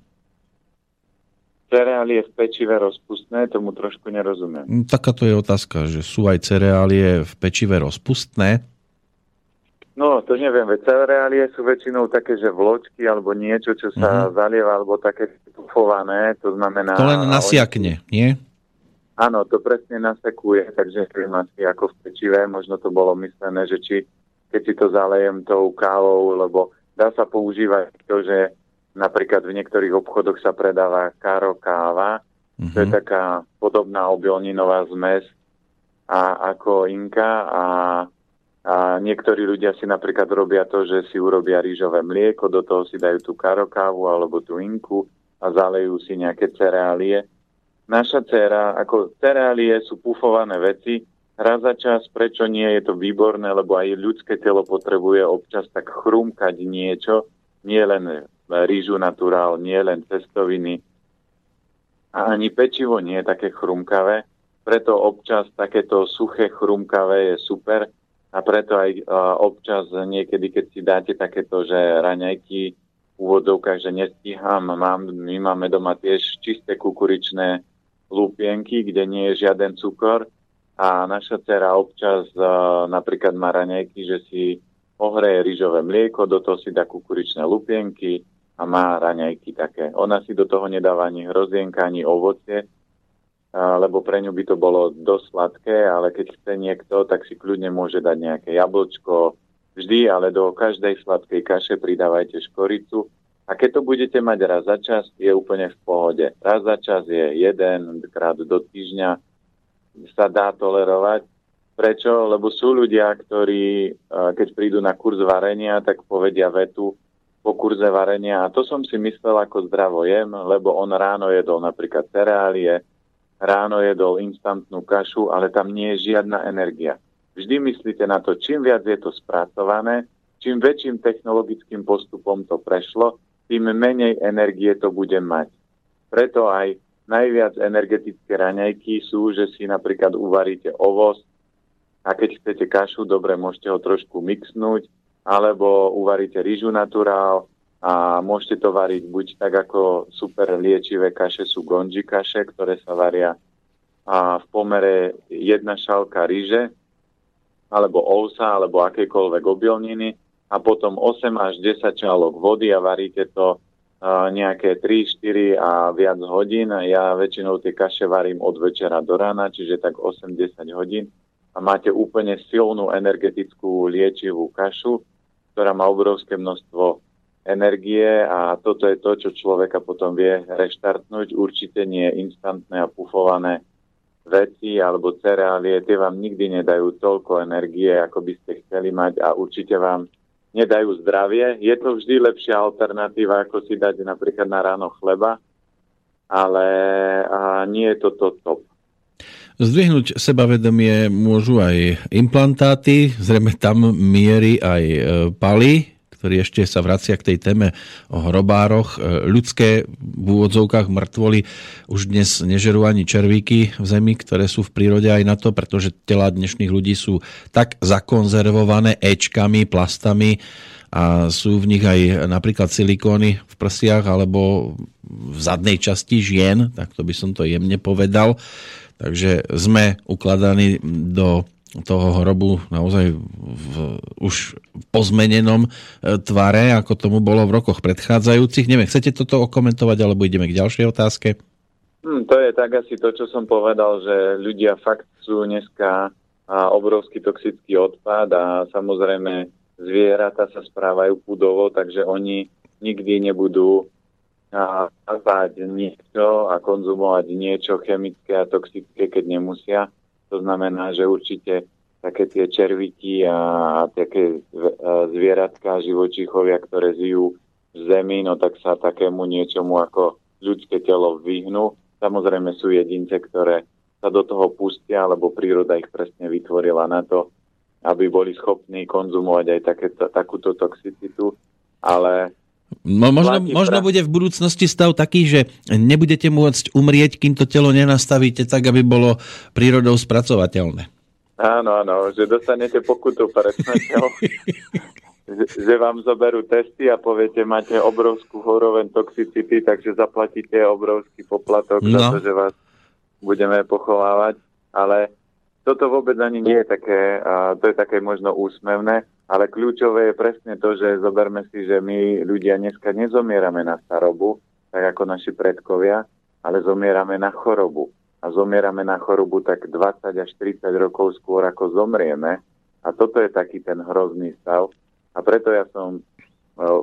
Cereálie v pečive rozpustné, tomu trošku nerozumiem. Hm, takáto je otázka, že sú aj cereálie v pečive rozpustné. No, to neviem, veď cereálie sú väčšinou také, že vločky alebo niečo, čo sa uh-huh. zalieva, alebo také tufované, to znamená... To len nasiakne, nie? Áno, to presne nasekuje, takže viem asi ako v pečive, možno to bolo myslené, že či keď si to zalejem tou kávou, lebo dá sa používať to, že napríklad v niektorých obchodoch sa predáva karo káva, uh-huh. to je mhm. taká podobná obilninová zmes a ako inka a a niektorí ľudia si napríklad robia to, že si urobia rýžové mlieko, do toho si dajú tú karokávu alebo tú inku a zalejú si nejaké cereálie. Naša dcera, ako cereálie sú pufované veci, raz za čas, prečo nie, je to výborné, lebo aj ľudské telo potrebuje občas tak chrumkať niečo, nie len rýžu naturál, nie len cestoviny. A ani pečivo nie je také chrumkavé, preto občas takéto suché chrumkavé je super, a preto aj občas niekedy, keď si dáte takéto, že raňajky v úvodovkách, že nestíham, mám, my máme doma tiež čisté kukuričné lúpienky, kde nie je žiaden cukor. A naša dcera občas napríklad má raňajky, že si ohreje rýžové mlieko, do toho si dá kukuričné lupienky a má raňajky také. Ona si do toho nedáva ani hrozienka, ani ovocie, lebo pre ňu by to bolo dosť sladké, ale keď chce niekto, tak si kľudne môže dať nejaké jablčko, vždy, ale do každej sladkej kaše pridávajte škoricu. A keď to budete mať raz za čas, je úplne v pohode. Raz za čas je jeden krát do týždňa, sa dá tolerovať. Prečo? Lebo sú ľudia, ktorí, keď prídu na kurz varenia, tak povedia vetu po kurze varenia. A to som si myslel ako zdravo jem, lebo on ráno jedol napríklad cereálie, ráno jedol instantnú kašu, ale tam nie je žiadna energia. Vždy myslíte na to, čím viac je to spracované, čím väčším technologickým postupom to prešlo, tým menej energie to bude mať. Preto aj najviac energetické raňajky sú, že si napríklad uvaríte ovoz A keď chcete kašu, dobre, môžete ho trošku mixnúť, alebo uvaríte rýžu naturál a môžete to variť buď tak, ako super liečivé kaše sú gonji kaše, ktoré sa varia a v pomere jedna šálka ríže, alebo ousa, alebo akékoľvek obilniny a potom 8 až 10 šálok vody a varíte to nejaké 3, 4 a viac hodín. Ja väčšinou tie kaše varím od večera do rána, čiže tak 8-10 hodín a máte úplne silnú energetickú liečivú kašu, ktorá má obrovské množstvo energie a toto je to, čo človeka potom vie reštartnúť. Určite nie instantné a pufované veci alebo cereálie, tie vám nikdy nedajú toľko energie, ako by ste chceli mať a určite vám nedajú zdravie. Je to vždy lepšia alternatíva, ako si dať napríklad na ráno chleba, ale nie je to to top. Zdvihnúť sebavedomie môžu aj implantáty, zrejme tam miery aj e, paly, ktorý ešte sa vracia k tej téme o hrobároch. E, ľudské v úvodzovkách mŕtvoly už dnes nežerú ani červíky v zemi, ktoré sú v prírode aj na to, pretože tela dnešných ľudí sú tak zakonzervované Ečkami, plastami a sú v nich aj napríklad silikóny v prsiach alebo v zadnej časti žien, tak to by som to jemne povedal. Takže sme ukladaní do toho hrobu naozaj v už pozmenenom e, tvare, ako tomu bolo v rokoch predchádzajúcich. Neviem, chcete toto okomentovať, alebo ideme k ďalšej otázke? Hmm, to je tak asi to, čo som povedal, že ľudia fakt sú dneska obrovský toxický odpad a samozrejme zvieratá sa správajú pudovo, takže oni nikdy nebudú a niečo a konzumovať niečo chemické a toxické, keď nemusia. To znamená, že určite také tie červiti a také zvieratka, živočíchovia, ktoré žijú v zemi, no tak sa takému niečomu ako ľudské telo vyhnú. Samozrejme sú jedince, ktoré sa do toho pustia, lebo príroda ich presne vytvorila na to, aby boli schopní konzumovať aj takéto, takúto toxicitu, ale No, možno, možno bude v budúcnosti stav taký, že nebudete môcť umrieť, kým to telo nenastavíte tak, aby bolo prírodou spracovateľné. Áno, áno, že dostanete pokutu pre smrťou, že, že vám zoberú testy a poviete, máte obrovskú horoven toxicity, takže zaplatíte obrovský poplatok no. za to, že vás budeme pochovávať, ale toto vôbec ani nie je také, to je také možno úsmevné, ale kľúčové je presne to, že zoberme si, že my ľudia dneska nezomierame na starobu, tak ako naši predkovia, ale zomierame na chorobu a zomierame na chorobu tak 20 až 30 rokov skôr, ako zomrieme. A toto je taký ten hrozný stav. A preto ja som e,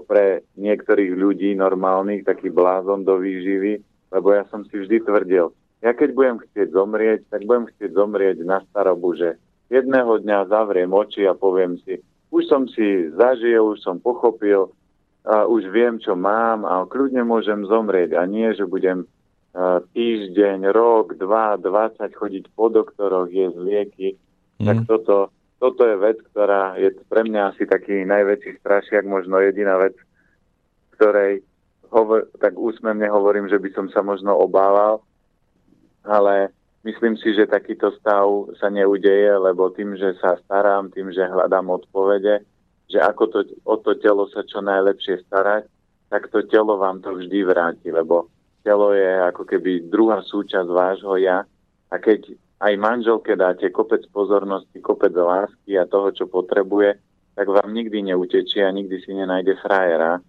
pre niektorých ľudí normálnych taký blázon do výživy, lebo ja som si vždy tvrdil, ja keď budem chcieť zomrieť, tak budem chcieť zomrieť na starobu, že jedného dňa zavriem oči a poviem si, už som si zažil, už som pochopil, a už viem, čo mám a kľudne môžem zomrieť a nie, že budem týždeň, rok, dva, 20 chodiť po doktoroch, jesť lieky, mm. tak toto, toto je vec, ktorá je pre mňa asi taký najväčší strašiak, možno jediná vec, ktorej hovor, tak úsmevne hovorím, že by som sa možno obával, ale myslím si, že takýto stav sa neudeje, lebo tým, že sa starám, tým, že hľadám odpovede, že ako to, o to telo sa čo najlepšie starať, tak to telo vám to vždy vráti, lebo telo je ako keby druhá súčasť vášho ja a keď aj manželke dáte kopec pozornosti, kopec lásky a toho, čo potrebuje, tak vám nikdy neutečie a nikdy si nenájde frajera.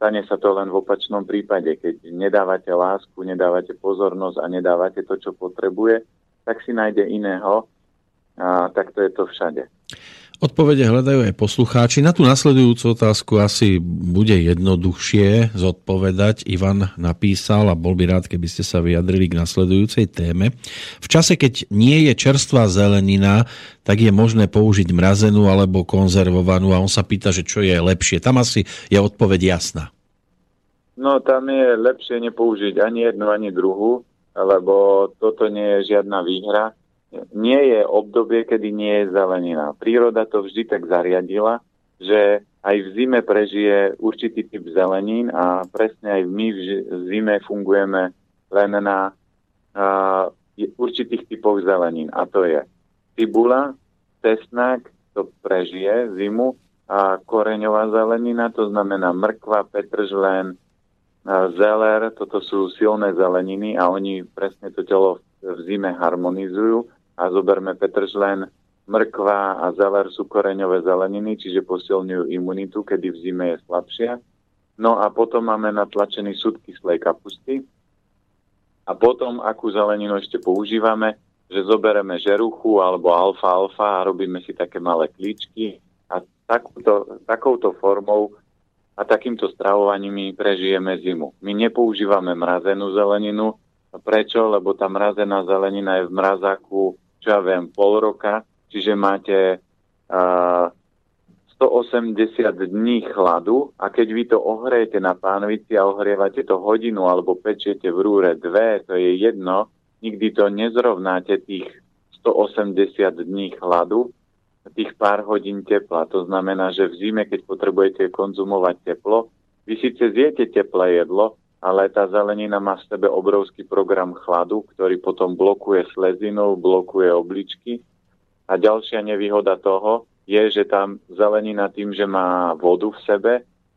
Stane sa to len v opačnom prípade, keď nedávate lásku, nedávate pozornosť a nedávate to, čo potrebuje, tak si nájde iného a takto je to všade. Odpovede hľadajú aj poslucháči. Na tú nasledujúcu otázku asi bude jednoduchšie zodpovedať. Ivan napísal a bol by rád, keby ste sa vyjadrili k nasledujúcej téme. V čase, keď nie je čerstvá zelenina, tak je možné použiť mrazenú alebo konzervovanú a on sa pýta, že čo je lepšie. Tam asi je odpoveď jasná. No tam je lepšie nepoužiť ani jednu, ani druhú, lebo toto nie je žiadna výhra nie je obdobie, kedy nie je zelenina. Príroda to vždy tak zariadila, že aj v zime prežije určitý typ zelenín a presne aj my v zime fungujeme len na uh, určitých typoch zelenín. A to je cibula, cesnak to prežije zimu a koreňová zelenina, to znamená mrkva, petržlen, zeler, toto sú silné zeleniny a oni presne to telo v zime harmonizujú a zoberme petržlen, mrkva a zeler sú koreňové zeleniny, čiže posilňujú imunitu, kedy v zime je slabšia. No a potom máme natlačený súd kyslej kapusty. A potom, akú zeleninu ešte používame, že zobereme žeruchu alebo alfa-alfa a robíme si také malé klíčky a takúto, takouto formou a takýmto stravovaním my prežijeme zimu. My nepoužívame mrazenú zeleninu. Prečo? Lebo tá mrazená zelenina je v mrazáku, čo ja viem, pol roka čiže máte uh, 180 dní chladu a keď vy to ohrejete na pánvici a ohrievate to hodinu alebo pečiete v rúre dve, to je jedno, nikdy to nezrovnáte tých 180 dní chladu, tých pár hodín tepla. To znamená, že v zime, keď potrebujete konzumovať teplo, vy síce zjete teplé jedlo, ale tá zelenina má v sebe obrovský program chladu, ktorý potom blokuje slezinu, blokuje obličky a ďalšia nevýhoda toho je, že tam zelenina tým, že má vodu v sebe,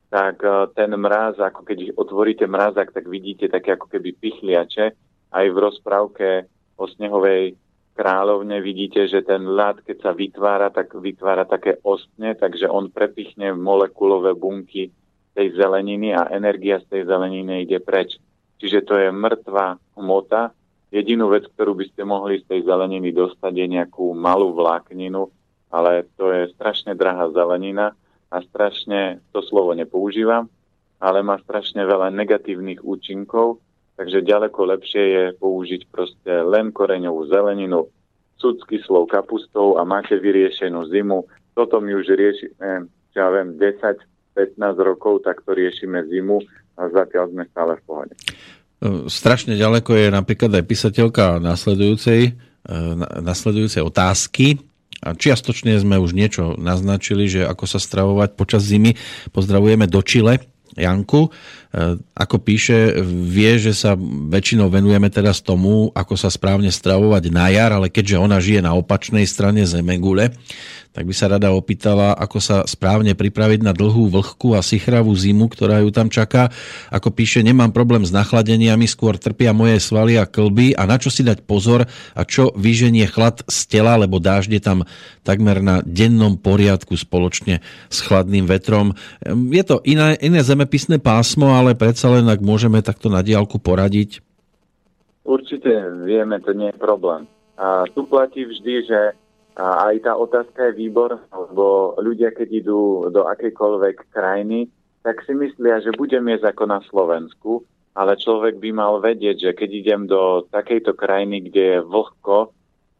tak e, ten mráz, ako keď otvoríte mrázak, tak vidíte také ako keby pichliače. Aj v rozprávke o snehovej kráľovne vidíte, že ten ľad, keď sa vytvára, tak vytvára také ostne, takže on prepichne molekulové bunky tej zeleniny a energia z tej zeleniny ide preč. Čiže to je mŕtva hmota, Jedinú vec, ktorú by ste mohli z tej zeleniny dostať, je nejakú malú vlákninu, ale to je strašne drahá zelenina a strašne, to slovo nepoužívam, ale má strašne veľa negatívnych účinkov, takže ďaleko lepšie je použiť proste len koreňovú zeleninu, cud s kapustou a máte vyriešenú zimu. Toto my už riešime, ja viem, 10-15 rokov, tak to riešime zimu a zatiaľ sme stále v pohode. Strašne ďaleko je napríklad aj písateľka nasledujúcej, e, nasledujúcej otázky. A čiastočne sme už niečo naznačili, že ako sa stravovať počas zimy. Pozdravujeme do Čile. Janku, e, ako píše, vie, že sa väčšinou venujeme teraz tomu, ako sa správne stravovať na jar, ale keďže ona žije na opačnej strane Zemegule, tak by sa rada opýtala, ako sa správne pripraviť na dlhú, vlhkú a sichravú zimu, ktorá ju tam čaká. Ako píše, nemám problém s nachladeniami, skôr trpia moje svaly a klby a na čo si dať pozor a čo vyženie chlad z tela, lebo dážde tam takmer na dennom poriadku spoločne s chladným vetrom. Je to iné, iné zemepisné pásmo, ale predsa len, ak môžeme takto na diálku poradiť. Určite vieme, to nie je problém. A tu platí vždy, že a aj tá otázka je výbor, lebo ľudia, keď idú do akejkoľvek krajiny, tak si myslia, že budem jesť ako na Slovensku, ale človek by mal vedieť, že keď idem do takejto krajiny, kde je vlhko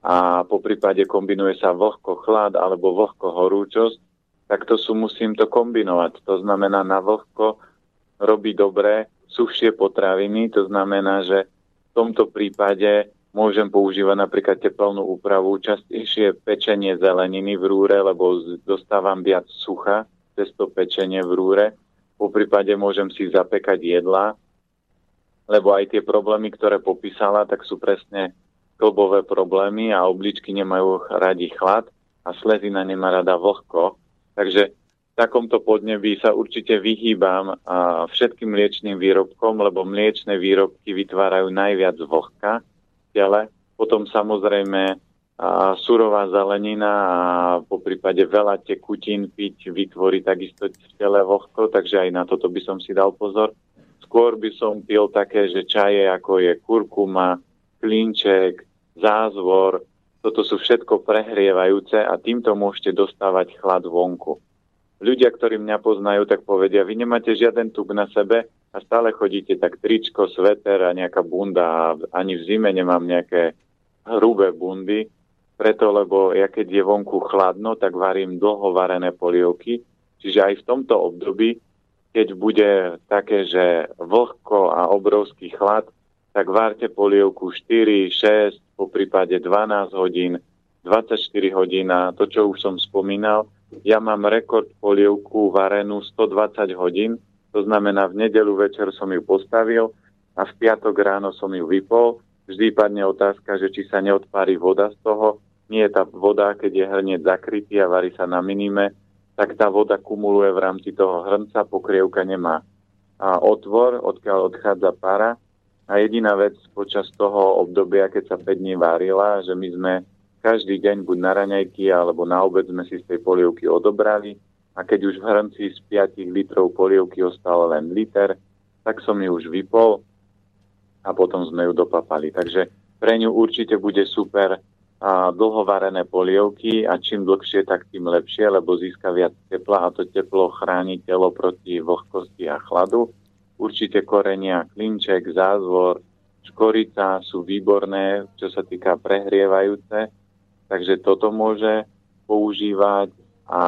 a po prípade kombinuje sa vlhko chlad alebo vlhko horúčosť, tak to sú, musím to kombinovať. To znamená na vlhko robí dobré suchšie potraviny, to znamená, že v tomto prípade Môžem používať napríklad teplnú úpravu, častejšie pečenie zeleniny v rúre, lebo dostávam viac sucha cez to pečenie v rúre. Po prípade môžem si zapekať jedla, lebo aj tie problémy, ktoré popísala, tak sú presne klbové problémy a obličky nemajú radi chlad a slezina nemá rada vlhko. Takže v takomto podnebí sa určite vyhýbam všetkým mliečným výrobkom, lebo mliečne výrobky vytvárajú najviac vlhka tele. Potom samozrejme a surová zelenina a po prípade veľa tekutín piť vytvorí takisto tele vlhko, takže aj na toto by som si dal pozor. Skôr by som pil také, že čaje ako je kurkuma, klinček, zázvor, toto sú všetko prehrievajúce a týmto môžete dostávať chlad vonku. Ľudia, ktorí mňa poznajú, tak povedia, vy nemáte žiaden tuk na sebe, a stále chodíte tak tričko, sveter a nejaká bunda. A ani v zime nemám nejaké hrubé bundy, preto lebo ja keď je vonku chladno, tak varím dlho varené polievky, čiže aj v tomto období, keď bude také, že vlhko a obrovský chlad, tak várte polievku 4, 6, po prípade 12 hodín, 24 hodín. A to, čo už som spomínal, ja mám rekord polievku varenú 120 hodín, to znamená, v nedelu večer som ju postavil a v piatok ráno som ju vypol. Vždy padne otázka, že či sa neodpári voda z toho nie je tá voda, keď je hrniec zakrytý a varí sa na minime, tak tá voda kumuluje v rámci toho hrnca, pokrievka nemá a otvor, odkiaľ odchádza para. A jediná vec počas toho obdobia, keď sa 5 dní varila, že my sme každý deň buď na raňajky alebo na obed sme si z tej polievky odobrali a keď už v hrnci z 5 litrov polievky ostal len liter, tak som ju už vypol a potom sme ju dopapali. Takže pre ňu určite bude super a dlhovarené polievky a čím dlhšie, tak tým lepšie, lebo získa viac tepla a to teplo chráni telo proti vlhkosti a chladu. Určite korenia, klinček, zázvor, škorica sú výborné, čo sa týka prehrievajúce, takže toto môže používať a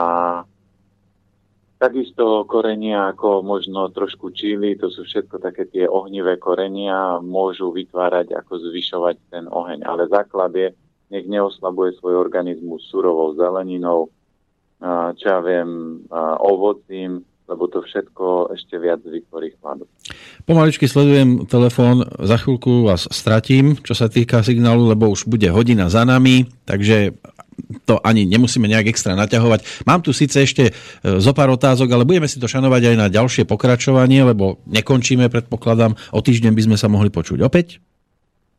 Takisto korenia ako možno trošku čili, to sú všetko také tie ohnivé korenia, môžu vytvárať ako zvyšovať ten oheň. Ale základ je, nech neoslabuje svoj organizmus surovou zeleninou, čo ja viem, ovocím, lebo to všetko ešte viac vytvorí chladu. Pomaličky sledujem telefón, za chvíľku vás stratím, čo sa týka signálu, lebo už bude hodina za nami, takže to ani nemusíme nejak extra naťahovať. Mám tu síce ešte e, zo pár otázok, ale budeme si to šanovať aj na ďalšie pokračovanie, lebo nekončíme, predpokladám. O týždeň by sme sa mohli počuť opäť.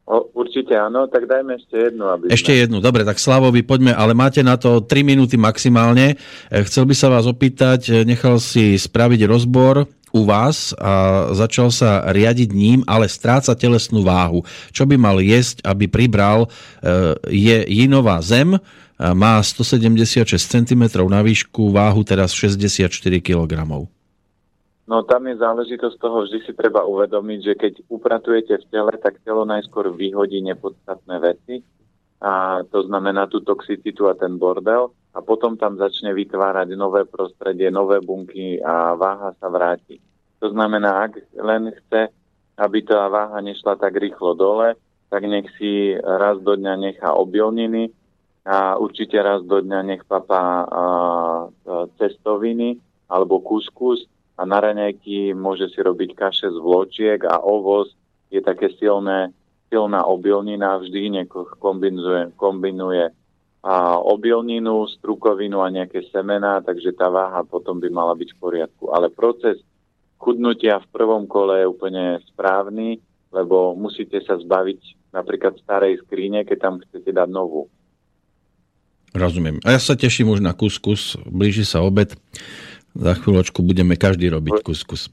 O, určite áno, tak dajme ešte jednu. Aby ešte sme... jednu, dobre, tak Slavovi poďme, ale máte na to 3 minúty maximálne. E, chcel by sa vás opýtať, e, nechal si spraviť rozbor u vás a začal sa riadiť ním, ale stráca telesnú váhu. Čo by mal jesť, aby pribral? Je jinová zem, má 176 cm na výšku, váhu teraz 64 kg. No tam je záležitosť toho, vždy si treba uvedomiť, že keď upratujete v tele, tak telo najskôr vyhodí nepodstatné veci, a to znamená tú toxicitu a ten bordel a potom tam začne vytvárať nové prostredie, nové bunky a váha sa vráti. To znamená, ak len chce, aby tá váha nešla tak rýchlo dole, tak nech si raz do dňa nechá obilniny a určite raz do dňa nech papá cestoviny alebo kuskus a na raňajky môže si robiť kaše z vločiek a ovoz je také silné, silná obilnina, vždy niekoho kombinuje, kombinuje a obilninu, strukovinu a nejaké semená, takže tá váha potom by mala byť v poriadku. Ale proces chudnutia v prvom kole je úplne správny, lebo musíte sa zbaviť napríklad starej skríne, keď tam chcete dať novú. Rozumiem. A ja sa teším už na kuskus. Blíži sa obed. Za chvíľočku budeme každý robiť kuskus.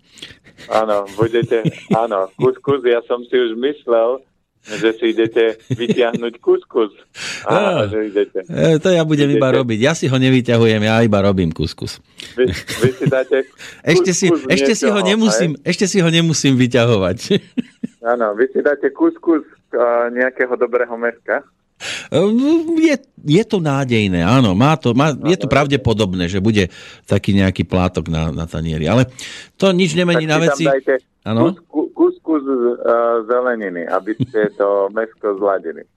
Áno, budete, áno, kuskus, ja som si už myslel, že si idete vyťahnuť kuskus. Á, že idete. E, to ja budem idete. iba robiť. Ja si ho nevyťahujem, ja iba robím kuskus. Vy, vy si dáte kuskus ešte si, ešte, si ho nemusím, ešte si ho nemusím vyťahovať. Áno, vy si dáte kuskus uh, nejakého dobrého meska. Je, je to nádejné, áno. Má to, má, je to pravdepodobné, že bude taký nejaký plátok na, na tanieri. Ale to nič nemení na veci. Áno? Kus, kus, kus uh, zeleniny, aby ste to mesko zladili.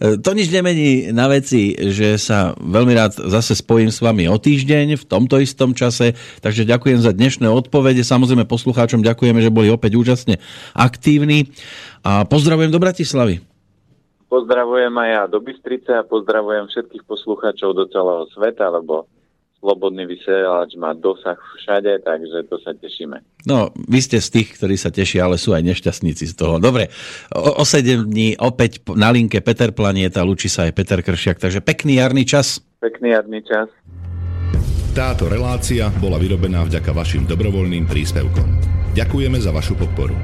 E, to nič nemení na veci, že sa veľmi rád zase spojím s vami o týždeň v tomto istom čase, takže ďakujem za dnešné odpovede. Samozrejme poslucháčom ďakujeme, že boli opäť úžasne aktívni a pozdravujem do Bratislavy. Pozdravujem aj ja do Bystrice a pozdravujem všetkých poslucháčov do celého sveta, lebo Slobodný vysielač má dosah všade, takže to sa tešíme. No, vy ste z tých, ktorí sa tešia, ale sú aj nešťastníci z toho. Dobre, o, o 7 dní opäť na linke Peter Planieta, lučí sa aj Peter Kršiak, takže pekný jarný čas. Pekný jarný čas. Táto relácia bola vyrobená vďaka vašim dobrovoľným príspevkom. Ďakujeme za vašu podporu.